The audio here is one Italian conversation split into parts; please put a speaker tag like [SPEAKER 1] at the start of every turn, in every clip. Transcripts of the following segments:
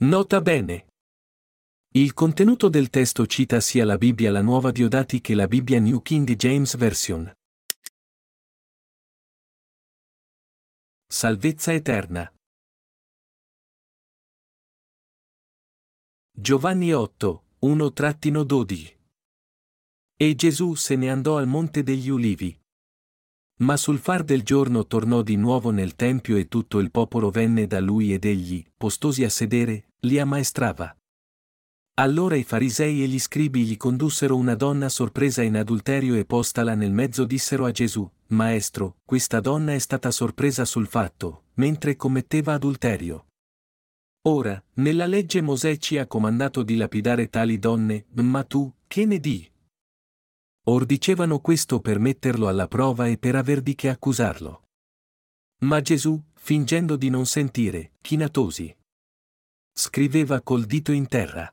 [SPEAKER 1] Nota bene. Il contenuto del testo cita sia la Bibbia la Nuova Diodati che la Bibbia New King James Version. Salvezza eterna. Giovanni 8, 1-12. E Gesù se ne andò al monte degli ulivi. Ma sul far del giorno tornò di nuovo nel tempio e tutto il popolo venne da lui ed egli, postosi a sedere, li ammaestrava. Allora i farisei e gli scribi gli condussero una donna sorpresa in adulterio e postala nel mezzo dissero a Gesù, Maestro, questa donna è stata sorpresa sul fatto, mentre commetteva adulterio. Ora, nella legge Mosè ci ha comandato di lapidare tali donne, ma tu, che ne di? Or dicevano questo per metterlo alla prova e per aver di che accusarlo. Ma Gesù, fingendo di non sentire, chinatosi, scriveva col dito in terra.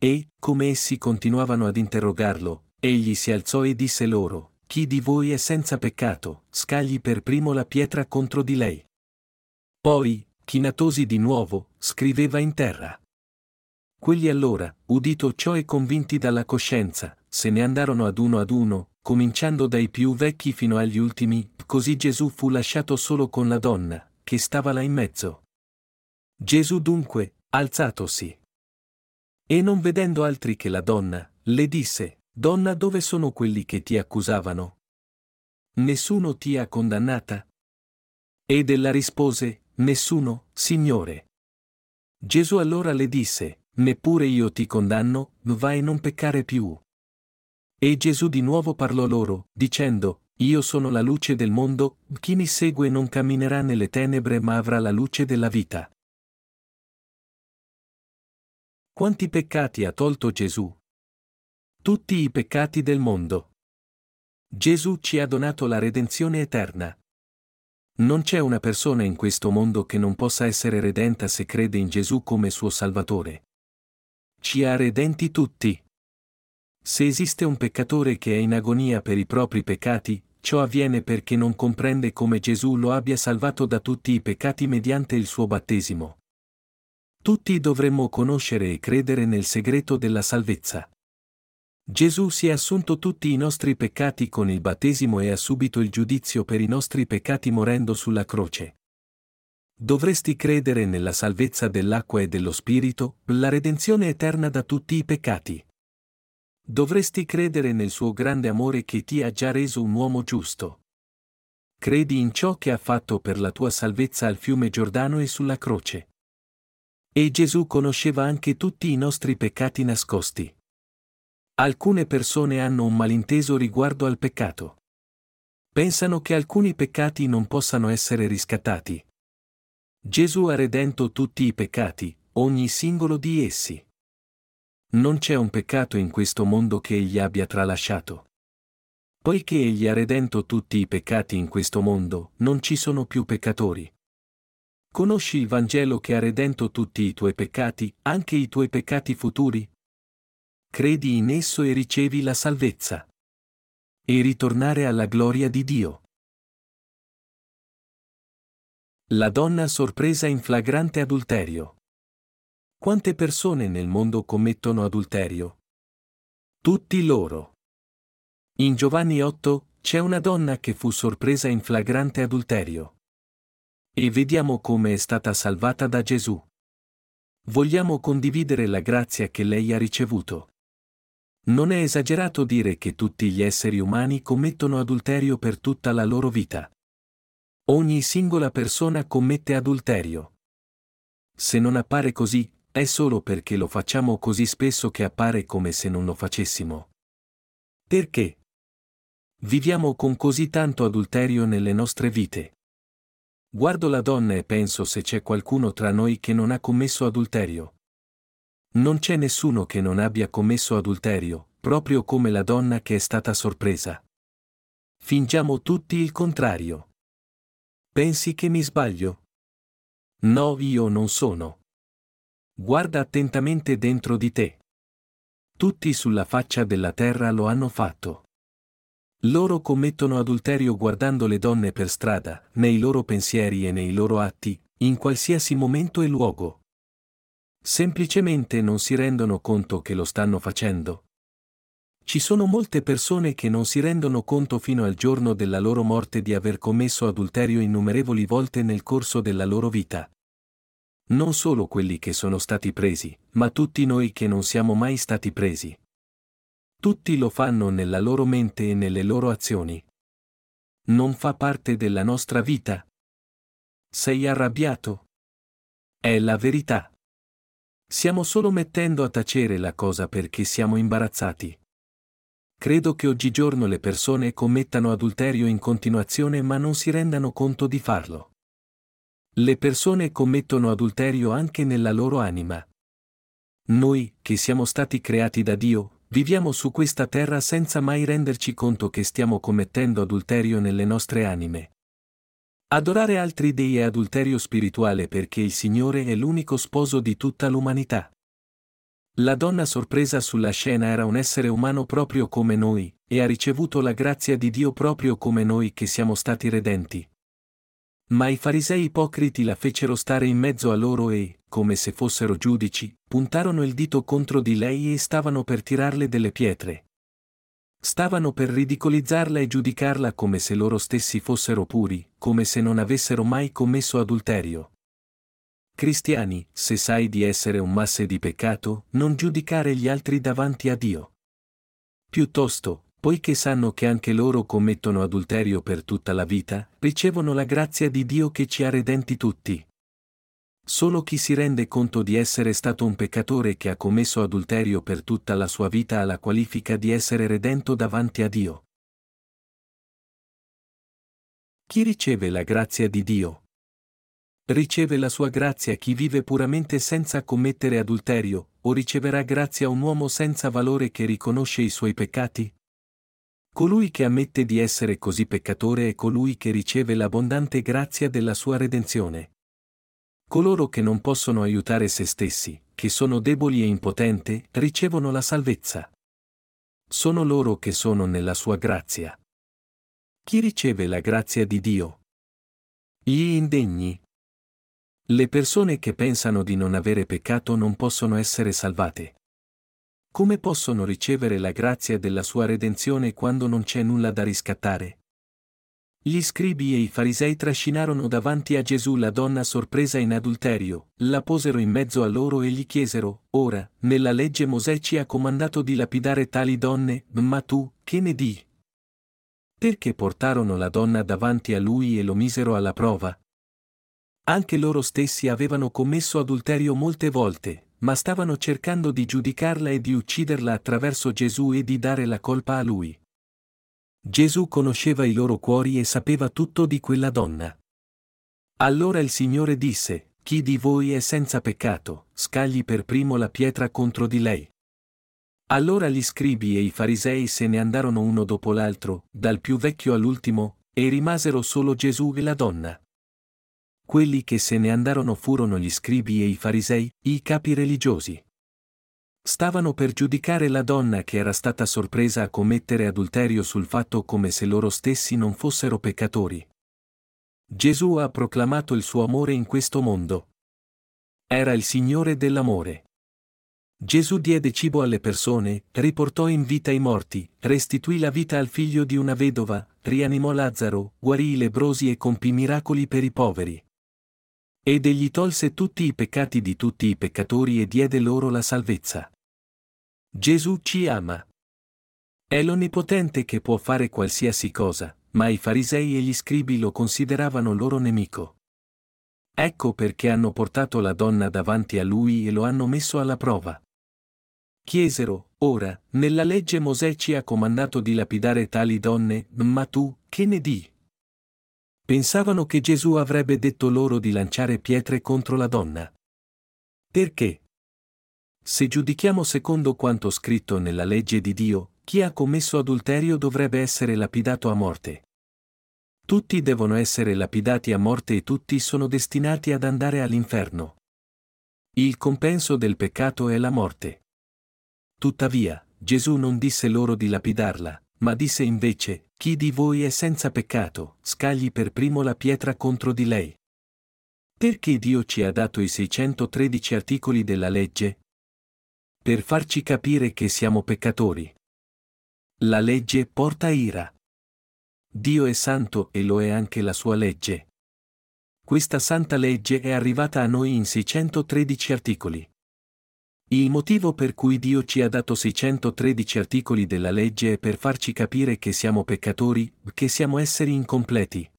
[SPEAKER 1] E, come essi continuavano ad interrogarlo, egli si alzò e disse loro, Chi di voi è senza peccato, scagli per primo la pietra contro di lei. Poi, chinatosi di nuovo, scriveva in terra. Quelli allora, udito ciò e convinti dalla coscienza, se ne andarono ad uno ad uno, cominciando dai più vecchi fino agli ultimi, così Gesù fu lasciato solo con la donna, che stava là in mezzo. Gesù dunque, alzatosi, e non vedendo altri che la donna, le disse, Donna dove sono quelli che ti accusavano? Nessuno ti ha condannata? Ed ella rispose, Nessuno, Signore. Gesù allora le disse, Neppure io ti condanno, vai non peccare più. E Gesù di nuovo parlò loro, dicendo, Io sono la luce del mondo, chi mi segue non camminerà nelle tenebre ma avrà la luce della vita. Quanti peccati ha tolto Gesù? Tutti i peccati del mondo. Gesù ci ha donato la redenzione eterna. Non c'è una persona in questo mondo che non possa essere redenta se crede in Gesù come suo Salvatore. Ci ha redenti tutti. Se esiste un peccatore che è in agonia per i propri peccati, ciò avviene perché non comprende come Gesù lo abbia salvato da tutti i peccati mediante il suo battesimo. Tutti dovremmo conoscere e credere nel segreto della salvezza. Gesù si è assunto tutti i nostri peccati con il battesimo e ha subito il giudizio per i nostri peccati morendo sulla croce. Dovresti credere nella salvezza dell'acqua e dello Spirito, la redenzione eterna da tutti i peccati. Dovresti credere nel suo grande amore che ti ha già reso un uomo giusto. Credi in ciò che ha fatto per la tua salvezza al fiume Giordano e sulla croce. E Gesù conosceva anche tutti i nostri peccati nascosti. Alcune persone hanno un malinteso riguardo al peccato. Pensano che alcuni peccati non possano essere riscattati. Gesù ha redento tutti i peccati, ogni singolo di essi. Non c'è un peccato in questo mondo che egli abbia tralasciato. Poiché egli ha redento tutti i peccati in questo mondo, non ci sono più peccatori. Conosci il Vangelo che ha redento tutti i tuoi peccati, anche i tuoi peccati futuri? Credi in esso e ricevi la salvezza. E ritornare alla gloria di Dio. La donna sorpresa in flagrante adulterio. Quante persone nel mondo commettono adulterio? Tutti loro. In Giovanni 8 c'è una donna che fu sorpresa in flagrante adulterio. E vediamo come è stata salvata da Gesù. Vogliamo condividere la grazia che lei ha ricevuto. Non è esagerato dire che tutti gli esseri umani commettono adulterio per tutta la loro vita. Ogni singola persona commette adulterio. Se non appare così, è solo perché lo facciamo così spesso che appare come se non lo facessimo. Perché? Viviamo con così tanto adulterio nelle nostre vite. Guardo la donna e penso se c'è qualcuno tra noi che non ha commesso adulterio. Non c'è nessuno che non abbia commesso adulterio, proprio come la donna che è stata sorpresa. Fingiamo tutti il contrario. Pensi che mi sbaglio? No, io non sono. Guarda attentamente dentro di te. Tutti sulla faccia della terra lo hanno fatto. Loro commettono adulterio guardando le donne per strada, nei loro pensieri e nei loro atti, in qualsiasi momento e luogo. Semplicemente non si rendono conto che lo stanno facendo. Ci sono molte persone che non si rendono conto fino al giorno della loro morte di aver commesso adulterio innumerevoli volte nel corso della loro vita. Non solo quelli che sono stati presi, ma tutti noi che non siamo mai stati presi. Tutti lo fanno nella loro mente e nelle loro azioni. Non fa parte della nostra vita. Sei arrabbiato? È la verità. Stiamo solo mettendo a tacere la cosa perché siamo imbarazzati. Credo che oggigiorno le persone commettano adulterio in continuazione ma non si rendano conto di farlo. Le persone commettono adulterio anche nella loro anima. Noi, che siamo stati creati da Dio, viviamo su questa terra senza mai renderci conto che stiamo commettendo adulterio nelle nostre anime. Adorare altri dei è adulterio spirituale perché il Signore è l'unico sposo di tutta l'umanità. La donna sorpresa sulla scena era un essere umano proprio come noi, e ha ricevuto la grazia di Dio proprio come noi che siamo stati redenti. Ma i farisei ipocriti la fecero stare in mezzo a loro e, come se fossero giudici, puntarono il dito contro di lei e stavano per tirarle delle pietre. Stavano per ridicolizzarla e giudicarla come se loro stessi fossero puri, come se non avessero mai commesso adulterio. Cristiani, se sai di essere un masse di peccato, non giudicare gli altri davanti a Dio. Piuttosto, poiché sanno che anche loro commettono adulterio per tutta la vita, ricevono la grazia di Dio che ci ha redenti tutti. Solo chi si rende conto di essere stato un peccatore che ha commesso adulterio per tutta la sua vita ha la qualifica di essere redento davanti a Dio. Chi riceve la grazia di Dio? Riceve la sua grazia chi vive puramente senza commettere adulterio, o riceverà grazia un uomo senza valore che riconosce i suoi peccati? Colui che ammette di essere così peccatore è colui che riceve l'abbondante grazia della sua redenzione. Coloro che non possono aiutare se stessi, che sono deboli e impotenti, ricevono la salvezza. Sono loro che sono nella sua grazia. Chi riceve la grazia di Dio? Gli indegni, le persone che pensano di non avere peccato non possono essere salvate. Come possono ricevere la grazia della sua redenzione quando non c'è nulla da riscattare? Gli scribi e i farisei trascinarono davanti a Gesù la donna sorpresa in adulterio, la posero in mezzo a loro e gli chiesero, ora, nella legge Mosè ci ha comandato di lapidare tali donne, ma tu, che ne di? Perché portarono la donna davanti a lui e lo misero alla prova? Anche loro stessi avevano commesso adulterio molte volte, ma stavano cercando di giudicarla e di ucciderla attraverso Gesù e di dare la colpa a lui. Gesù conosceva i loro cuori e sapeva tutto di quella donna. Allora il Signore disse, Chi di voi è senza peccato, scagli per primo la pietra contro di lei. Allora gli scribi e i farisei se ne andarono uno dopo l'altro, dal più vecchio all'ultimo, e rimasero solo Gesù e la donna. Quelli che se ne andarono furono gli scribi e i farisei, i capi religiosi. Stavano per giudicare la donna che era stata sorpresa a commettere adulterio sul fatto come se loro stessi non fossero peccatori. Gesù ha proclamato il suo amore in questo mondo. Era il Signore dell'amore. Gesù diede cibo alle persone, riportò in vita i morti, restituì la vita al figlio di una vedova, rianimò Lazzaro, guarì i lebrosi e compì miracoli per i poveri. Ed egli tolse tutti i peccati di tutti i peccatori e diede loro la salvezza. Gesù ci ama. È l'Onnipotente che può fare qualsiasi cosa, ma i farisei e gli scribi lo consideravano loro nemico. Ecco perché hanno portato la donna davanti a lui e lo hanno messo alla prova. Chiesero, ora, nella legge Mosè ci ha comandato di lapidare tali donne, ma tu, che ne di? Pensavano che Gesù avrebbe detto loro di lanciare pietre contro la donna. Perché? Se giudichiamo secondo quanto scritto nella legge di Dio, chi ha commesso adulterio dovrebbe essere lapidato a morte. Tutti devono essere lapidati a morte e tutti sono destinati ad andare all'inferno. Il compenso del peccato è la morte. Tuttavia, Gesù non disse loro di lapidarla, ma disse invece, chi di voi è senza peccato, scagli per primo la pietra contro di lei. Perché Dio ci ha dato i 613 articoli della legge? Per farci capire che siamo peccatori. La legge porta ira. Dio è santo e lo è anche la sua legge. Questa santa legge è arrivata a noi in 613 articoli. Il motivo per cui Dio ci ha dato 613 articoli della legge è per farci capire che siamo peccatori, che siamo esseri incompleti.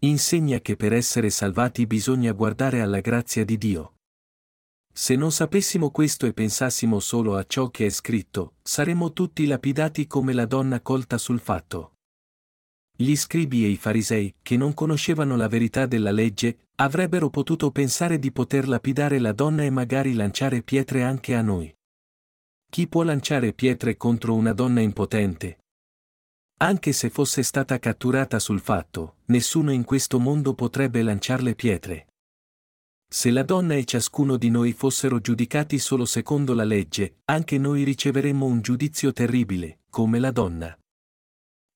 [SPEAKER 1] Insegna che per essere salvati bisogna guardare alla grazia di Dio. Se non sapessimo questo e pensassimo solo a ciò che è scritto, saremmo tutti lapidati come la donna colta sul fatto. Gli scribi e i farisei, che non conoscevano la verità della legge, avrebbero potuto pensare di poter lapidare la donna e magari lanciare pietre anche a noi. Chi può lanciare pietre contro una donna impotente? Anche se fosse stata catturata sul fatto, nessuno in questo mondo potrebbe lanciarle pietre. Se la donna e ciascuno di noi fossero giudicati solo secondo la legge, anche noi riceveremmo un giudizio terribile, come la donna.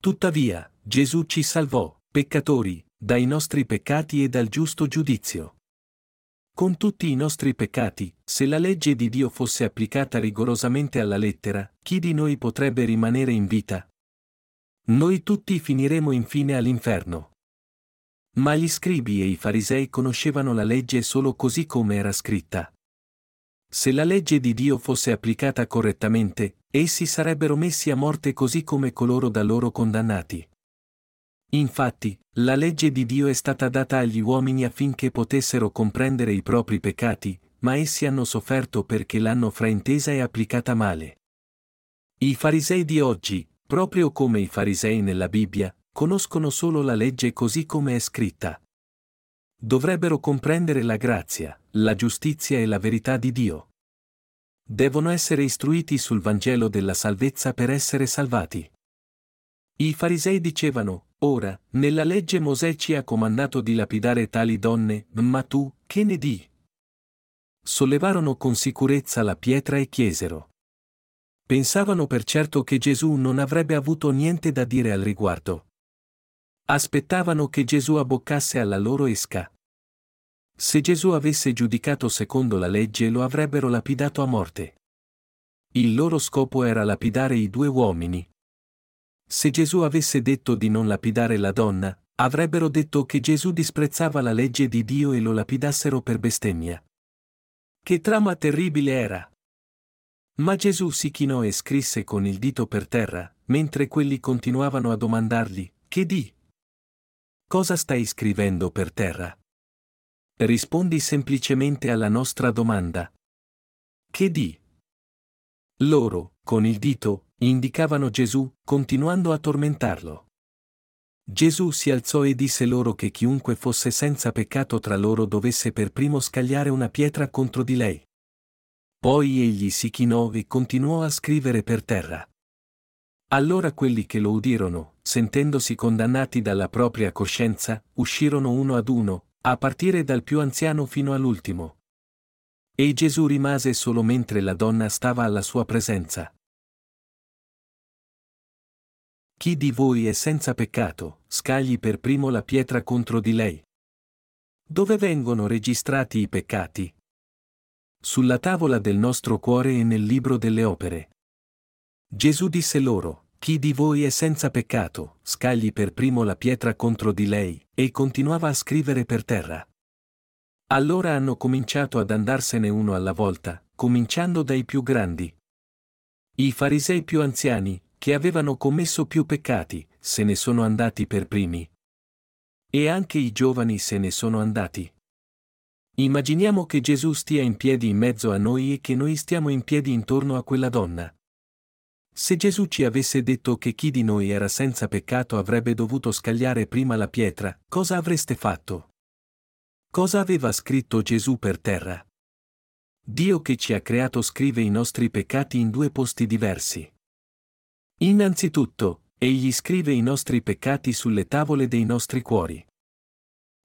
[SPEAKER 1] Tuttavia, Gesù ci salvò, peccatori, dai nostri peccati e dal giusto giudizio. Con tutti i nostri peccati, se la legge di Dio fosse applicata rigorosamente alla lettera, chi di noi potrebbe rimanere in vita? Noi tutti finiremo infine all'inferno. Ma gli scribi e i farisei conoscevano la legge solo così come era scritta. Se la legge di Dio fosse applicata correttamente, essi sarebbero messi a morte così come coloro da loro condannati. Infatti, la legge di Dio è stata data agli uomini affinché potessero comprendere i propri peccati, ma essi hanno sofferto perché l'hanno fraintesa e applicata male. I farisei di oggi, proprio come i farisei nella Bibbia, conoscono solo la legge così come è scritta. Dovrebbero comprendere la grazia, la giustizia e la verità di Dio. Devono essere istruiti sul Vangelo della salvezza per essere salvati. I farisei dicevano, Ora, nella legge Mosè ci ha comandato di lapidare tali donne, ma tu, che ne di? Sollevarono con sicurezza la pietra e chiesero. Pensavano per certo che Gesù non avrebbe avuto niente da dire al riguardo. Aspettavano che Gesù abboccasse alla loro esca. Se Gesù avesse giudicato secondo la legge lo avrebbero lapidato a morte. Il loro scopo era lapidare i due uomini, se Gesù avesse detto di non lapidare la donna, avrebbero detto che Gesù disprezzava la legge di Dio e lo lapidassero per bestemmia. Che trama terribile era! Ma Gesù si chinò e scrisse con il dito per terra, mentre quelli continuavano a domandargli, che di? Cosa stai scrivendo per terra? Rispondi semplicemente alla nostra domanda. Che di? Loro, con il dito, indicavano Gesù, continuando a tormentarlo. Gesù si alzò e disse loro che chiunque fosse senza peccato tra loro dovesse per primo scagliare una pietra contro di lei. Poi egli si chinò e continuò a scrivere per terra. Allora quelli che lo udirono, sentendosi condannati dalla propria coscienza, uscirono uno ad uno, a partire dal più anziano fino all'ultimo. E Gesù rimase solo mentre la donna stava alla sua presenza. Chi di voi è senza peccato, scagli per primo la pietra contro di lei. Dove vengono registrati i peccati? Sulla tavola del nostro cuore e nel libro delle opere. Gesù disse loro, chi di voi è senza peccato, scagli per primo la pietra contro di lei, e continuava a scrivere per terra. Allora hanno cominciato ad andarsene uno alla volta, cominciando dai più grandi. I farisei più anziani, che avevano commesso più peccati, se ne sono andati per primi. E anche i giovani se ne sono andati. Immaginiamo che Gesù stia in piedi in mezzo a noi e che noi stiamo in piedi intorno a quella donna. Se Gesù ci avesse detto che chi di noi era senza peccato avrebbe dovuto scagliare prima la pietra, cosa avreste fatto? Cosa aveva scritto Gesù per terra? Dio che ci ha creato scrive i nostri peccati in due posti diversi. Innanzitutto, egli scrive i nostri peccati sulle tavole dei nostri cuori.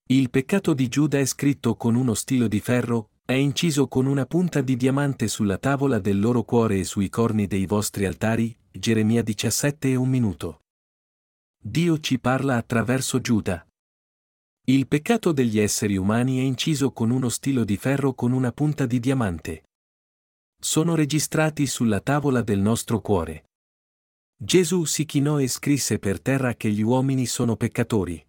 [SPEAKER 1] Il peccato di Giuda è scritto con uno stilo di ferro, è inciso con una punta di diamante sulla tavola del loro cuore e sui corni dei vostri altari, Geremia 17 e un minuto. Dio ci parla attraverso Giuda. Il peccato degli esseri umani è inciso con uno stilo di ferro con una punta di diamante. Sono registrati sulla tavola del nostro cuore. Gesù si chinò e scrisse per terra che gli uomini sono peccatori.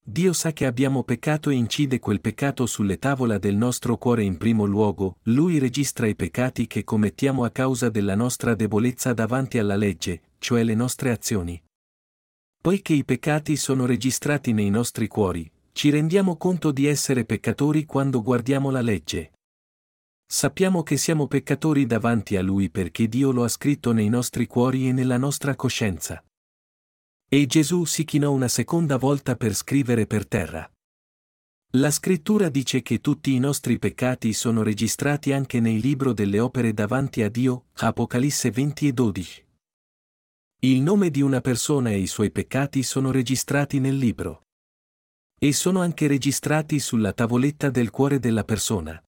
[SPEAKER 1] Dio sa che abbiamo peccato e incide quel peccato sulle tavola del nostro cuore in primo luogo, Lui registra i peccati che commettiamo a causa della nostra debolezza davanti alla legge, cioè le nostre azioni. Poiché i peccati sono registrati nei nostri cuori, ci rendiamo conto di essere peccatori quando guardiamo la legge. Sappiamo che siamo peccatori davanti a Lui perché Dio lo ha scritto nei nostri cuori e nella nostra coscienza. E Gesù si chinò una seconda volta per scrivere per terra. La scrittura dice che tutti i nostri peccati sono registrati anche nel libro delle opere davanti a Dio, Apocalisse 20 e 12. Il nome di una persona e i suoi peccati sono registrati nel libro. E sono anche registrati sulla tavoletta del cuore della persona.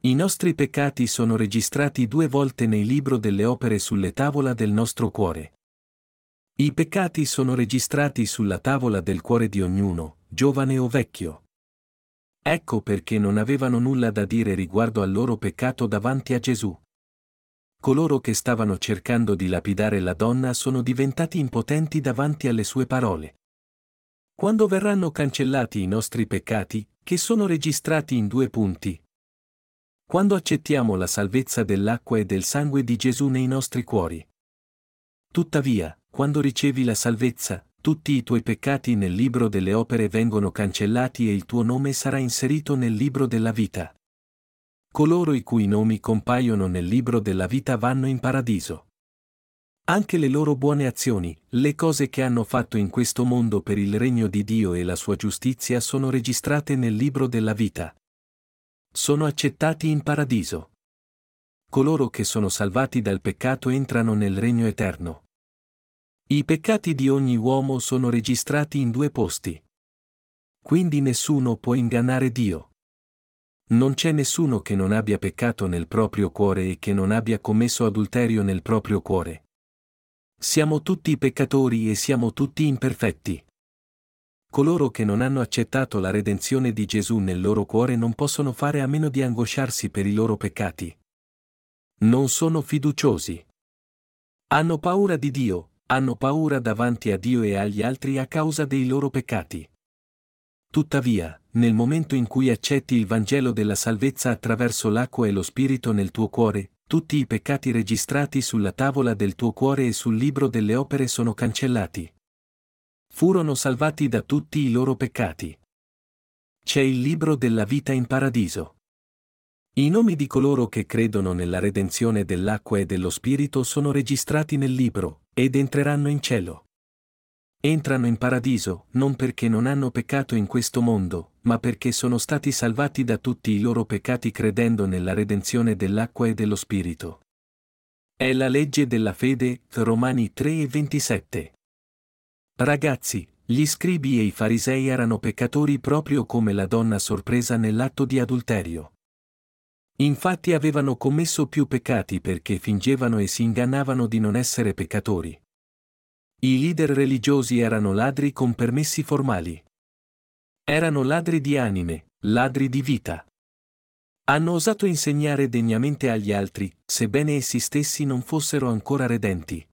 [SPEAKER 1] I nostri peccati sono registrati due volte nei libro delle opere sulle tavola del nostro cuore. I peccati sono registrati sulla tavola del cuore di ognuno, giovane o vecchio. Ecco perché non avevano nulla da dire riguardo al loro peccato davanti a Gesù. Coloro che stavano cercando di lapidare la donna sono diventati impotenti davanti alle sue parole. Quando verranno cancellati i nostri peccati, che sono registrati in due punti, quando accettiamo la salvezza dell'acqua e del sangue di Gesù nei nostri cuori. Tuttavia, quando ricevi la salvezza, tutti i tuoi peccati nel libro delle opere vengono cancellati e il tuo nome sarà inserito nel libro della vita. Coloro i cui nomi compaiono nel libro della vita vanno in paradiso. Anche le loro buone azioni, le cose che hanno fatto in questo mondo per il regno di Dio e la sua giustizia sono registrate nel libro della vita sono accettati in paradiso. Coloro che sono salvati dal peccato entrano nel regno eterno. I peccati di ogni uomo sono registrati in due posti. Quindi nessuno può ingannare Dio. Non c'è nessuno che non abbia peccato nel proprio cuore e che non abbia commesso adulterio nel proprio cuore. Siamo tutti peccatori e siamo tutti imperfetti. Coloro che non hanno accettato la redenzione di Gesù nel loro cuore non possono fare a meno di angosciarsi per i loro peccati. Non sono fiduciosi. Hanno paura di Dio, hanno paura davanti a Dio e agli altri a causa dei loro peccati. Tuttavia, nel momento in cui accetti il Vangelo della salvezza attraverso l'acqua e lo Spirito nel tuo cuore, tutti i peccati registrati sulla tavola del tuo cuore e sul libro delle opere sono cancellati furono salvati da tutti i loro peccati. C'è il libro della vita in paradiso. I nomi di coloro che credono nella redenzione dell'acqua e dello Spirito sono registrati nel libro, ed entreranno in cielo. Entrano in paradiso, non perché non hanno peccato in questo mondo, ma perché sono stati salvati da tutti i loro peccati credendo nella redenzione dell'acqua e dello Spirito. È la legge della fede, Romani 3 e 27. Ragazzi, gli scribi e i farisei erano peccatori proprio come la donna sorpresa nell'atto di adulterio. Infatti avevano commesso più peccati perché fingevano e si ingannavano di non essere peccatori. I leader religiosi erano ladri con permessi formali. Erano ladri di anime, ladri di vita. Hanno osato insegnare degnamente agli altri, sebbene essi stessi non fossero ancora redenti.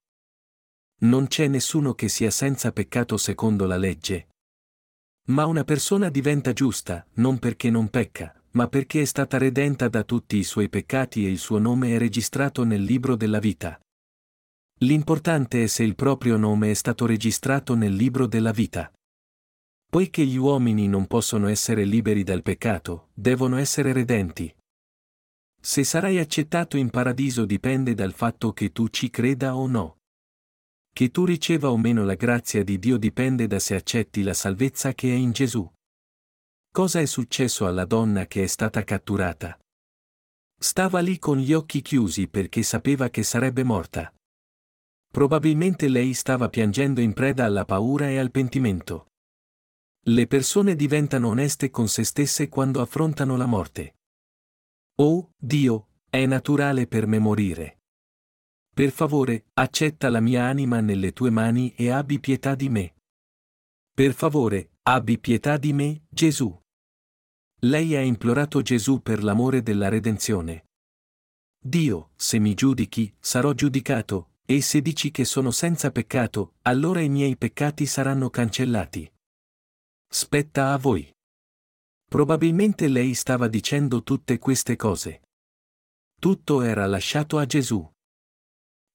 [SPEAKER 1] Non c'è nessuno che sia senza peccato secondo la legge. Ma una persona diventa giusta, non perché non pecca, ma perché è stata redenta da tutti i suoi peccati e il suo nome è registrato nel libro della vita. L'importante è se il proprio nome è stato registrato nel libro della vita. Poiché gli uomini non possono essere liberi dal peccato, devono essere redenti. Se sarai accettato in paradiso dipende dal fatto che tu ci creda o no. Che tu riceva o meno la grazia di Dio dipende da se accetti la salvezza che è in Gesù. Cosa è successo alla donna che è stata catturata? Stava lì con gli occhi chiusi perché sapeva che sarebbe morta. Probabilmente lei stava piangendo in preda alla paura e al pentimento. Le persone diventano oneste con se stesse quando affrontano la morte. Oh, Dio, è naturale per me morire. Per favore, accetta la mia anima nelle tue mani e abbi pietà di me. Per favore, Abbi pietà di me, Gesù. Lei ha implorato Gesù per l'amore della redenzione. Dio, se mi giudichi, sarò giudicato, e se dici che sono senza peccato, allora i miei peccati saranno cancellati. Spetta a voi. Probabilmente lei stava dicendo tutte queste cose. Tutto era lasciato a Gesù.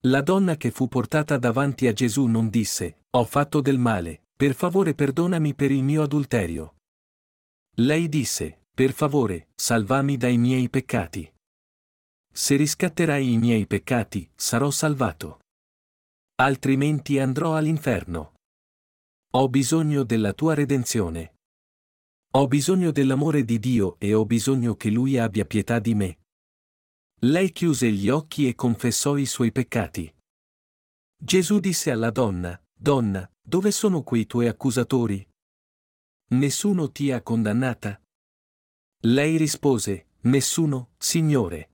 [SPEAKER 1] La donna che fu portata davanti a Gesù non disse, ho fatto del male, per favore perdonami per il mio adulterio. Lei disse, per favore, salvami dai miei peccati. Se riscatterai i miei peccati, sarò salvato. Altrimenti andrò all'inferno. Ho bisogno della tua redenzione. Ho bisogno dell'amore di Dio e ho bisogno che Lui abbia pietà di me. Lei chiuse gli occhi e confessò i suoi peccati. Gesù disse alla donna, Donna, dove sono quei tuoi accusatori? Nessuno ti ha condannata? Lei rispose, Nessuno, Signore.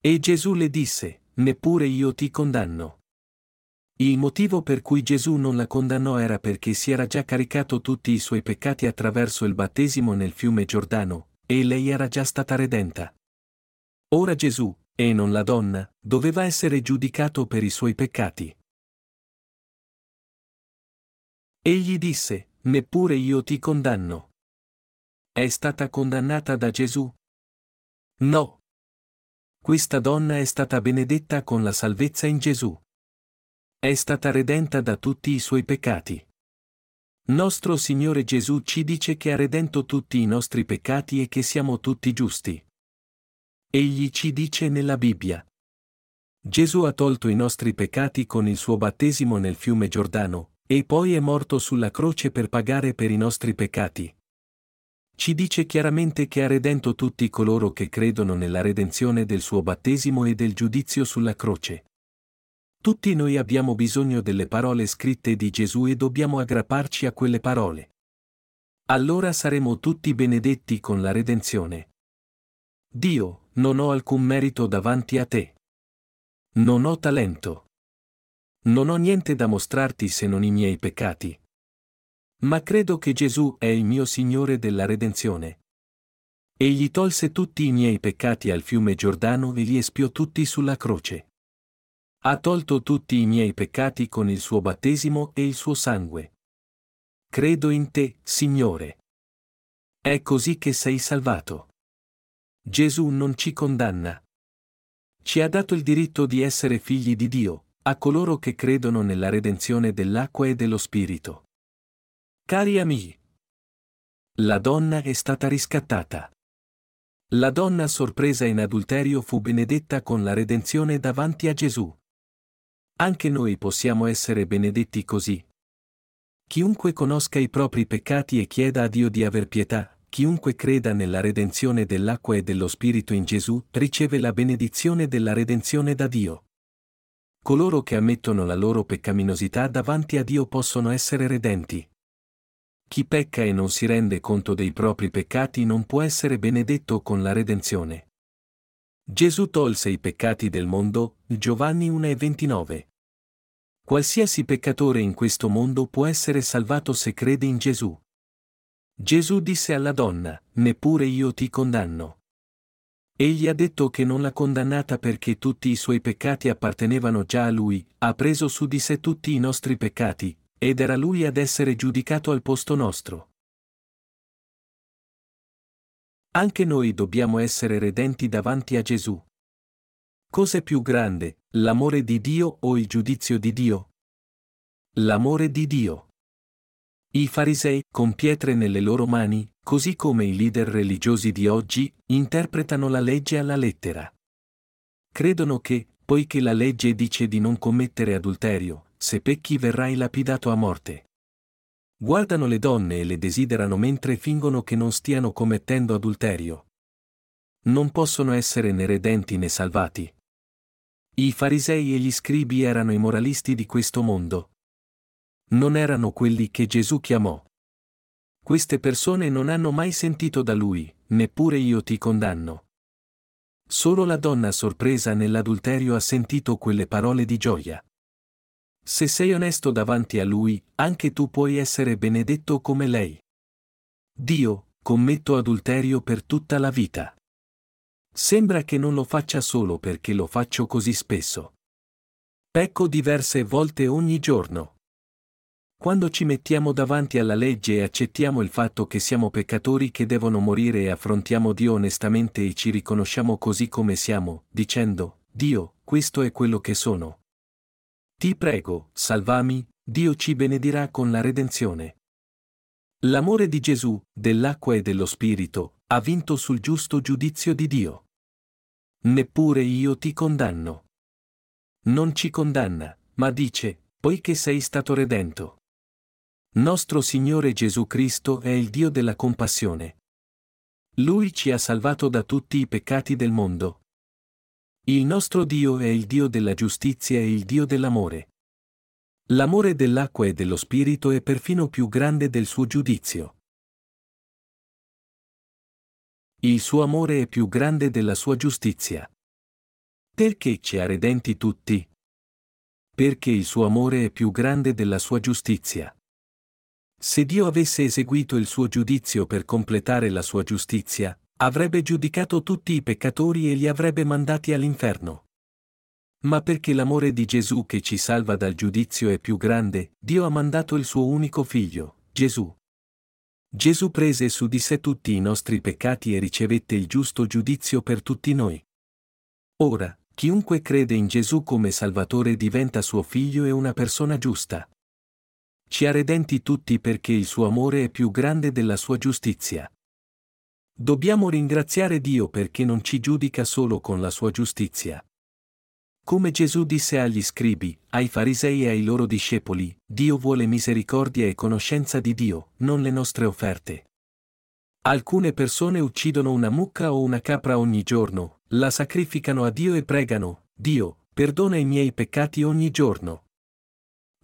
[SPEAKER 1] E Gesù le disse, Neppure io ti condanno. Il motivo per cui Gesù non la condannò era perché si era già caricato tutti i suoi peccati attraverso il battesimo nel fiume Giordano, e lei era già stata redenta. Ora Gesù, e non la donna, doveva essere giudicato per i suoi peccati. Egli disse, Neppure io ti condanno. È stata condannata da Gesù? No. Questa donna è stata benedetta con la salvezza in Gesù. È stata redenta da tutti i suoi peccati. Nostro Signore Gesù ci dice che ha redento tutti i nostri peccati e che siamo tutti giusti. Egli ci dice nella Bibbia. Gesù ha tolto i nostri peccati con il suo battesimo nel fiume Giordano, e poi è morto sulla croce per pagare per i nostri peccati. Ci dice chiaramente che ha redento tutti coloro che credono nella redenzione del suo battesimo e del giudizio sulla croce. Tutti noi abbiamo bisogno delle parole scritte di Gesù e dobbiamo aggrapparci a quelle parole. Allora saremo tutti benedetti con la redenzione. Dio, non ho alcun merito davanti a te. Non ho talento. Non ho niente da mostrarti se non i miei peccati. Ma credo che Gesù è il mio Signore della redenzione. Egli tolse tutti i miei peccati al fiume Giordano e li espiò tutti sulla croce. Ha tolto tutti i miei peccati con il suo battesimo e il suo sangue. Credo in te, Signore. È così che sei salvato. Gesù non ci condanna. Ci ha dato il diritto di essere figli di Dio, a coloro che credono nella redenzione dell'acqua e dello Spirito. Cari amici, la donna è stata riscattata. La donna sorpresa in adulterio fu benedetta con la redenzione davanti a Gesù. Anche noi possiamo essere benedetti così. Chiunque conosca i propri peccati e chieda a Dio di aver pietà, chiunque creda nella redenzione dell'acqua e dello Spirito in Gesù, riceve la benedizione della redenzione da Dio. Coloro che ammettono la loro peccaminosità davanti a Dio possono essere redenti. Chi pecca e non si rende conto dei propri peccati non può essere benedetto con la redenzione. Gesù tolse i peccati del mondo, Giovanni 1,29. Qualsiasi peccatore in questo mondo può essere salvato se crede in Gesù. Gesù disse alla donna, neppure io ti condanno. Egli ha detto che non l'ha condannata perché tutti i suoi peccati appartenevano già a lui, ha preso su di sé tutti i nostri peccati, ed era lui ad essere giudicato al posto nostro. Anche noi dobbiamo essere redenti davanti a Gesù. Cos'è più grande, l'amore di Dio o il giudizio di Dio? L'amore di Dio. I farisei, con pietre nelle loro mani, così come i leader religiosi di oggi, interpretano la legge alla lettera. Credono che, poiché la legge dice di non commettere adulterio, se pecchi verrai lapidato a morte. Guardano le donne e le desiderano mentre fingono che non stiano commettendo adulterio. Non possono essere né redenti né salvati. I farisei e gli scribi erano i moralisti di questo mondo. Non erano quelli che Gesù chiamò. Queste persone non hanno mai sentito da lui, neppure io ti condanno. Solo la donna sorpresa nell'adulterio ha sentito quelle parole di gioia. Se sei onesto davanti a Lui, anche tu puoi essere benedetto come lei. Dio, commetto adulterio per tutta la vita. Sembra che non lo faccia solo perché lo faccio così spesso. Pecco diverse volte ogni giorno. Quando ci mettiamo davanti alla legge e accettiamo il fatto che siamo peccatori che devono morire e affrontiamo Dio onestamente e ci riconosciamo così come siamo, dicendo, Dio, questo è quello che sono. Ti prego, salvami, Dio ci benedirà con la redenzione. L'amore di Gesù, dell'acqua e dello Spirito, ha vinto sul giusto giudizio di Dio. Neppure io ti condanno. Non ci condanna, ma dice, poiché sei stato redento. Nostro Signore Gesù Cristo è il Dio della compassione. Lui ci ha salvato da tutti i peccati del mondo. Il nostro Dio è il Dio della giustizia e il Dio dell'amore. L'amore dell'acqua e dello Spirito è perfino più grande del suo giudizio. Il suo amore è più grande della sua giustizia. Perché ci ha redenti tutti? Perché il suo amore è più grande della sua giustizia. Se Dio avesse eseguito il suo giudizio per completare la sua giustizia, avrebbe giudicato tutti i peccatori e li avrebbe mandati all'inferno. Ma perché l'amore di Gesù che ci salva dal giudizio è più grande, Dio ha mandato il suo unico figlio, Gesù. Gesù prese su di sé tutti i nostri peccati e ricevette il giusto giudizio per tutti noi. Ora, chiunque crede in Gesù come Salvatore diventa suo figlio e una persona giusta. Ci ha redenti tutti perché il suo amore è più grande della sua giustizia. Dobbiamo ringraziare Dio perché non ci giudica solo con la sua giustizia. Come Gesù disse agli scribi, ai farisei e ai loro discepoli, Dio vuole misericordia e conoscenza di Dio, non le nostre offerte. Alcune persone uccidono una mucca o una capra ogni giorno, la sacrificano a Dio e pregano, Dio, perdona i miei peccati ogni giorno.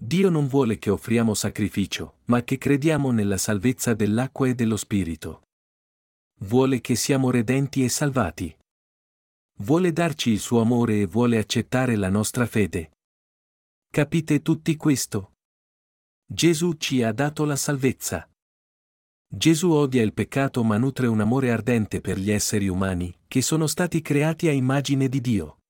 [SPEAKER 1] Dio non vuole che offriamo sacrificio, ma che crediamo nella salvezza dell'acqua e dello Spirito. Vuole che siamo redenti e salvati. Vuole darci il suo amore e vuole accettare la nostra fede. Capite tutti questo? Gesù ci ha dato la salvezza. Gesù odia il peccato ma nutre un amore ardente per gli esseri umani, che sono stati creati a immagine di Dio.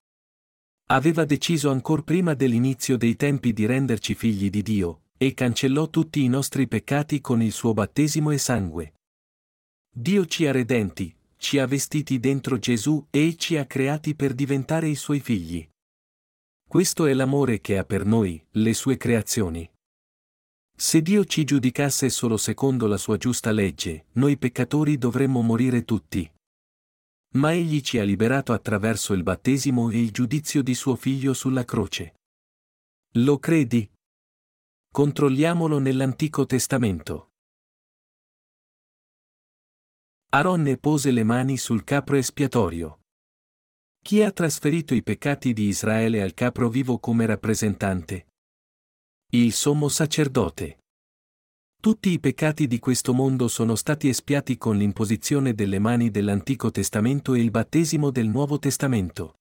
[SPEAKER 1] Aveva deciso ancor prima dell'inizio dei tempi di renderci figli di Dio, e cancellò tutti i nostri peccati con il suo battesimo e sangue. Dio ci ha redenti, ci ha vestiti dentro Gesù e ci ha creati per diventare i suoi figli. Questo è l'amore che ha per noi, le sue creazioni. Se Dio ci giudicasse solo secondo la sua giusta legge, noi peccatori dovremmo morire tutti. Ma egli ci ha liberato attraverso il battesimo e il giudizio di suo figlio sulla croce. Lo credi? Controlliamolo nell'Antico Testamento. Aronne pose le mani sul capro espiatorio. Chi ha trasferito i peccati di Israele al capro vivo come rappresentante? Il sommo sacerdote. Tutti i peccati di questo mondo sono stati espiati con l'imposizione delle mani dell'Antico Testamento e il battesimo del Nuovo Testamento.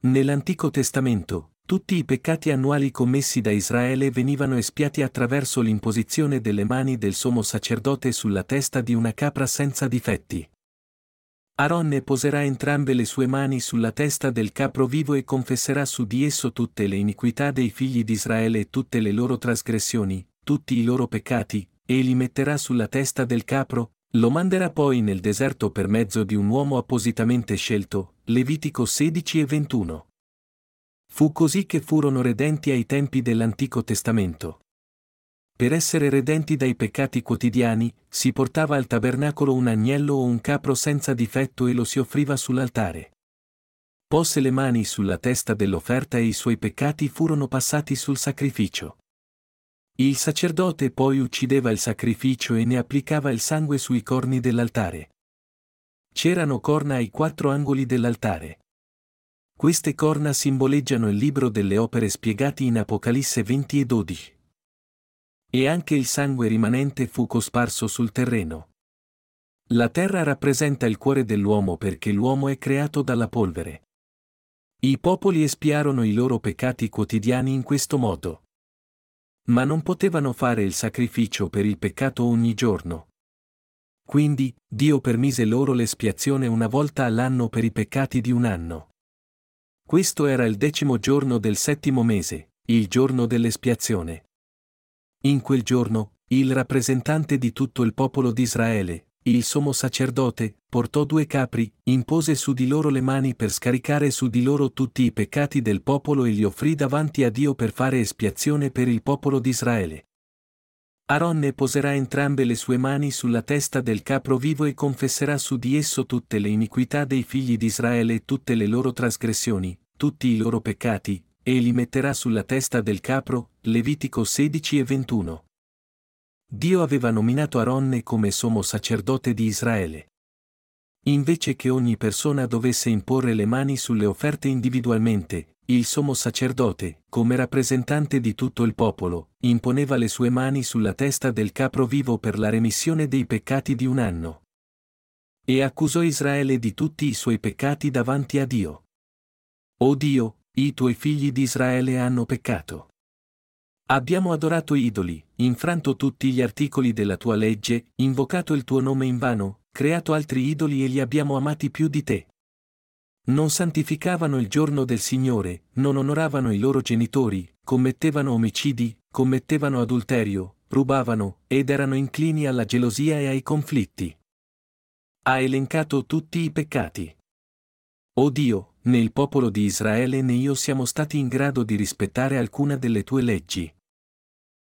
[SPEAKER 1] Nell'Antico Testamento, tutti i peccati annuali commessi da Israele venivano espiati attraverso l'imposizione delle mani del sommo sacerdote sulla testa di una capra senza difetti. Aronne poserà entrambe le sue mani sulla testa del capro vivo e confesserà su di esso tutte le iniquità dei figli di Israele e tutte le loro trasgressioni, tutti i loro peccati, e li metterà sulla testa del capro, lo manderà poi nel deserto per mezzo di un uomo appositamente scelto, Levitico 16 e 21. Fu così che furono redenti ai tempi dell'Antico Testamento. Per essere redenti dai peccati quotidiani, si portava al tabernacolo un agnello o un capro senza difetto e lo si offriva sull'altare. Posse le mani sulla testa dell'offerta e i suoi peccati furono passati sul sacrificio. Il sacerdote poi uccideva il sacrificio e ne applicava il sangue sui corni dell'altare. C'erano corna ai quattro angoli dell'altare. Queste corna simboleggiano il libro delle opere spiegati in Apocalisse 20 e 12. E anche il sangue rimanente fu cosparso sul terreno. La terra rappresenta il cuore dell'uomo perché l'uomo è creato dalla polvere. I popoli espiarono i loro peccati quotidiani in questo modo. Ma non potevano fare il sacrificio per il peccato ogni giorno. Quindi, Dio permise loro l'espiazione una volta all'anno per i peccati di un anno. Questo era il decimo giorno del settimo mese, il giorno dell'espiazione. In quel giorno, il rappresentante di tutto il popolo di Israele, il sommo sacerdote, portò due capri, impose su di loro le mani per scaricare su di loro tutti i peccati del popolo e li offrì davanti a Dio per fare espiazione per il popolo di Israele. Aronne poserà entrambe le sue mani sulla testa del capro vivo e confesserà su di esso tutte le iniquità dei figli di Israele e tutte le loro trasgressioni, tutti i loro peccati, e li metterà sulla testa del capro, Levitico 16 e 21. Dio aveva nominato Aronne come sommo sacerdote di Israele. Invece che ogni persona dovesse imporre le mani sulle offerte individualmente, il sommo sacerdote, come rappresentante di tutto il popolo, imponeva le sue mani sulla testa del capro vivo per la remissione dei peccati di un anno. E accusò Israele di tutti i suoi peccati davanti a Dio. O Dio, i tuoi figli di Israele hanno peccato. Abbiamo adorato idoli, infranto tutti gli articoli della tua legge, invocato il tuo nome invano, creato altri idoli e li abbiamo amati più di te. Non santificavano il giorno del Signore, non onoravano i loro genitori, commettevano omicidi, commettevano adulterio, rubavano, ed erano inclini alla gelosia e ai conflitti. Ha elencato tutti i peccati. O Dio, né il popolo di Israele né io siamo stati in grado di rispettare alcuna delle tue leggi.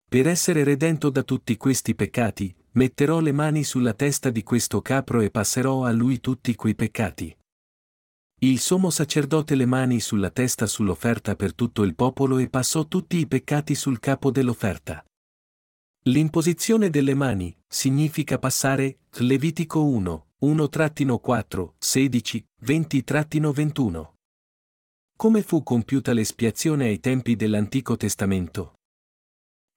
[SPEAKER 1] Per essere redento da tutti questi peccati, metterò le mani sulla testa di questo capro e passerò a lui tutti quei peccati. Il sommo sacerdote le mani sulla testa sull'offerta per tutto il popolo e passò tutti i peccati sul capo dell'offerta. L'imposizione delle mani significa passare, Levitico 1, 1-4, 16, 20-21. Come fu compiuta l'espiazione ai tempi dell'Antico Testamento?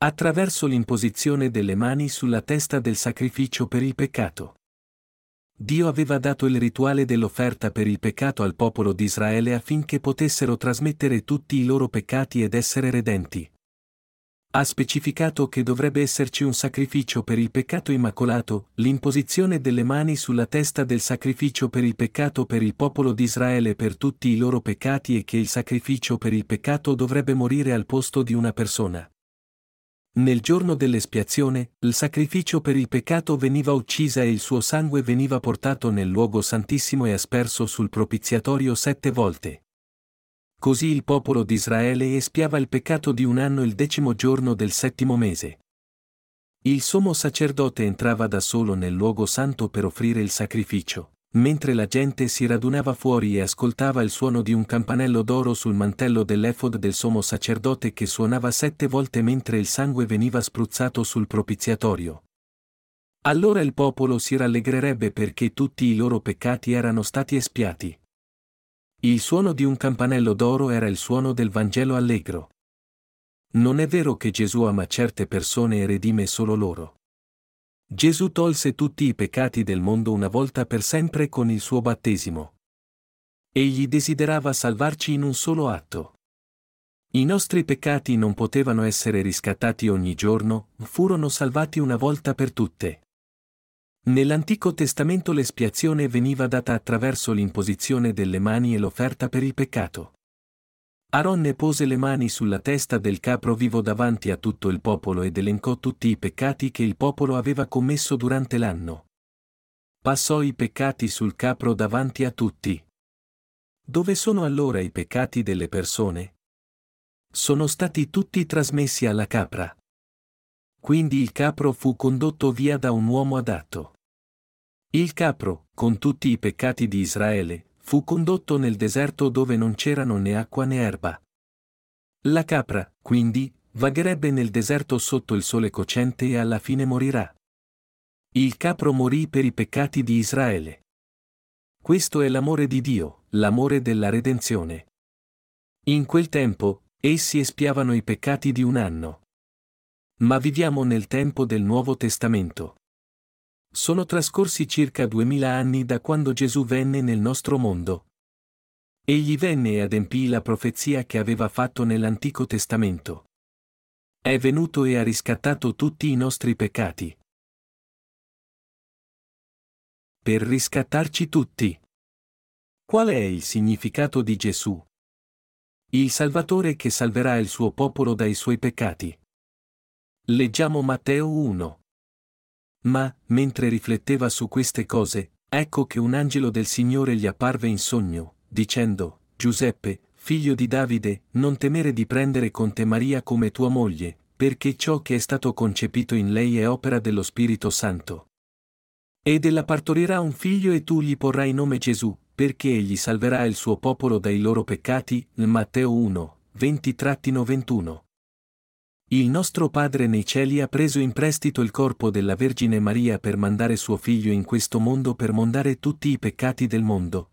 [SPEAKER 1] Attraverso l'imposizione delle mani sulla testa del sacrificio per il peccato. Dio aveva dato il rituale dell'offerta per il peccato al popolo di Israele affinché potessero trasmettere tutti i loro peccati ed essere redenti. Ha specificato che dovrebbe esserci un sacrificio per il peccato immacolato, l'imposizione delle mani sulla testa del sacrificio per il peccato per il popolo di Israele per tutti i loro peccati e che il sacrificio per il peccato dovrebbe morire al posto di una persona. Nel giorno dell'espiazione, il sacrificio per il peccato veniva uccisa e il suo sangue veniva portato nel luogo santissimo e asperso sul propiziatorio sette volte. Così il popolo di Israele espiava il peccato di un anno il decimo giorno del settimo mese. Il sommo sacerdote entrava da solo nel luogo santo per offrire il sacrificio mentre la gente si radunava fuori e ascoltava il suono di un campanello d'oro sul mantello dell'efod del sommo sacerdote che suonava sette volte mentre il sangue veniva spruzzato sul propiziatorio. Allora il popolo si rallegrerebbe perché tutti i loro peccati erano stati espiati. Il suono di un campanello d'oro era il suono del Vangelo allegro. Non è vero che Gesù ama certe persone e redime solo loro. Gesù tolse tutti i peccati del mondo una volta per sempre con il suo battesimo. Egli desiderava salvarci in un solo atto. I nostri peccati non potevano essere riscattati ogni giorno, furono salvati una volta per tutte. Nell'Antico Testamento l'espiazione veniva data attraverso l'imposizione delle mani e l'offerta per il peccato. Aronne pose le mani sulla testa del capro vivo davanti a tutto il popolo ed elencò tutti i peccati che il popolo aveva commesso durante l'anno. Passò i peccati sul capro davanti a tutti. Dove sono allora i peccati delle persone? Sono stati tutti trasmessi alla capra. Quindi il capro fu condotto via da un uomo adatto. Il capro, con tutti i peccati di Israele, fu condotto nel deserto dove non c'erano né acqua né erba. La capra, quindi, vagherebbe nel deserto sotto il sole cocente e alla fine morirà. Il capro morì per i peccati di Israele. Questo è l'amore di Dio, l'amore della redenzione. In quel tempo, essi espiavano i peccati di un anno. Ma viviamo nel tempo del Nuovo Testamento. Sono trascorsi circa duemila anni da quando Gesù venne nel nostro mondo. Egli venne e adempì la profezia che aveva fatto nell'Antico Testamento. È venuto e ha riscattato tutti i nostri peccati. Per riscattarci tutti. Qual è il significato di Gesù? Il Salvatore che salverà il suo popolo dai suoi peccati. Leggiamo Matteo 1. Ma, mentre rifletteva su queste cose, ecco che un angelo del Signore gli apparve in sogno, dicendo, Giuseppe, figlio di Davide, non temere di prendere con te Maria come tua moglie, perché ciò che è stato concepito in lei è opera dello Spirito Santo. Ed ella partorirà un figlio e tu gli porrai nome Gesù, perché egli salverà il suo popolo dai loro peccati, Matteo 1, 20-21. Il nostro Padre nei cieli ha preso in prestito il corpo della Vergine Maria per mandare suo figlio in questo mondo per mondare tutti i peccati del mondo,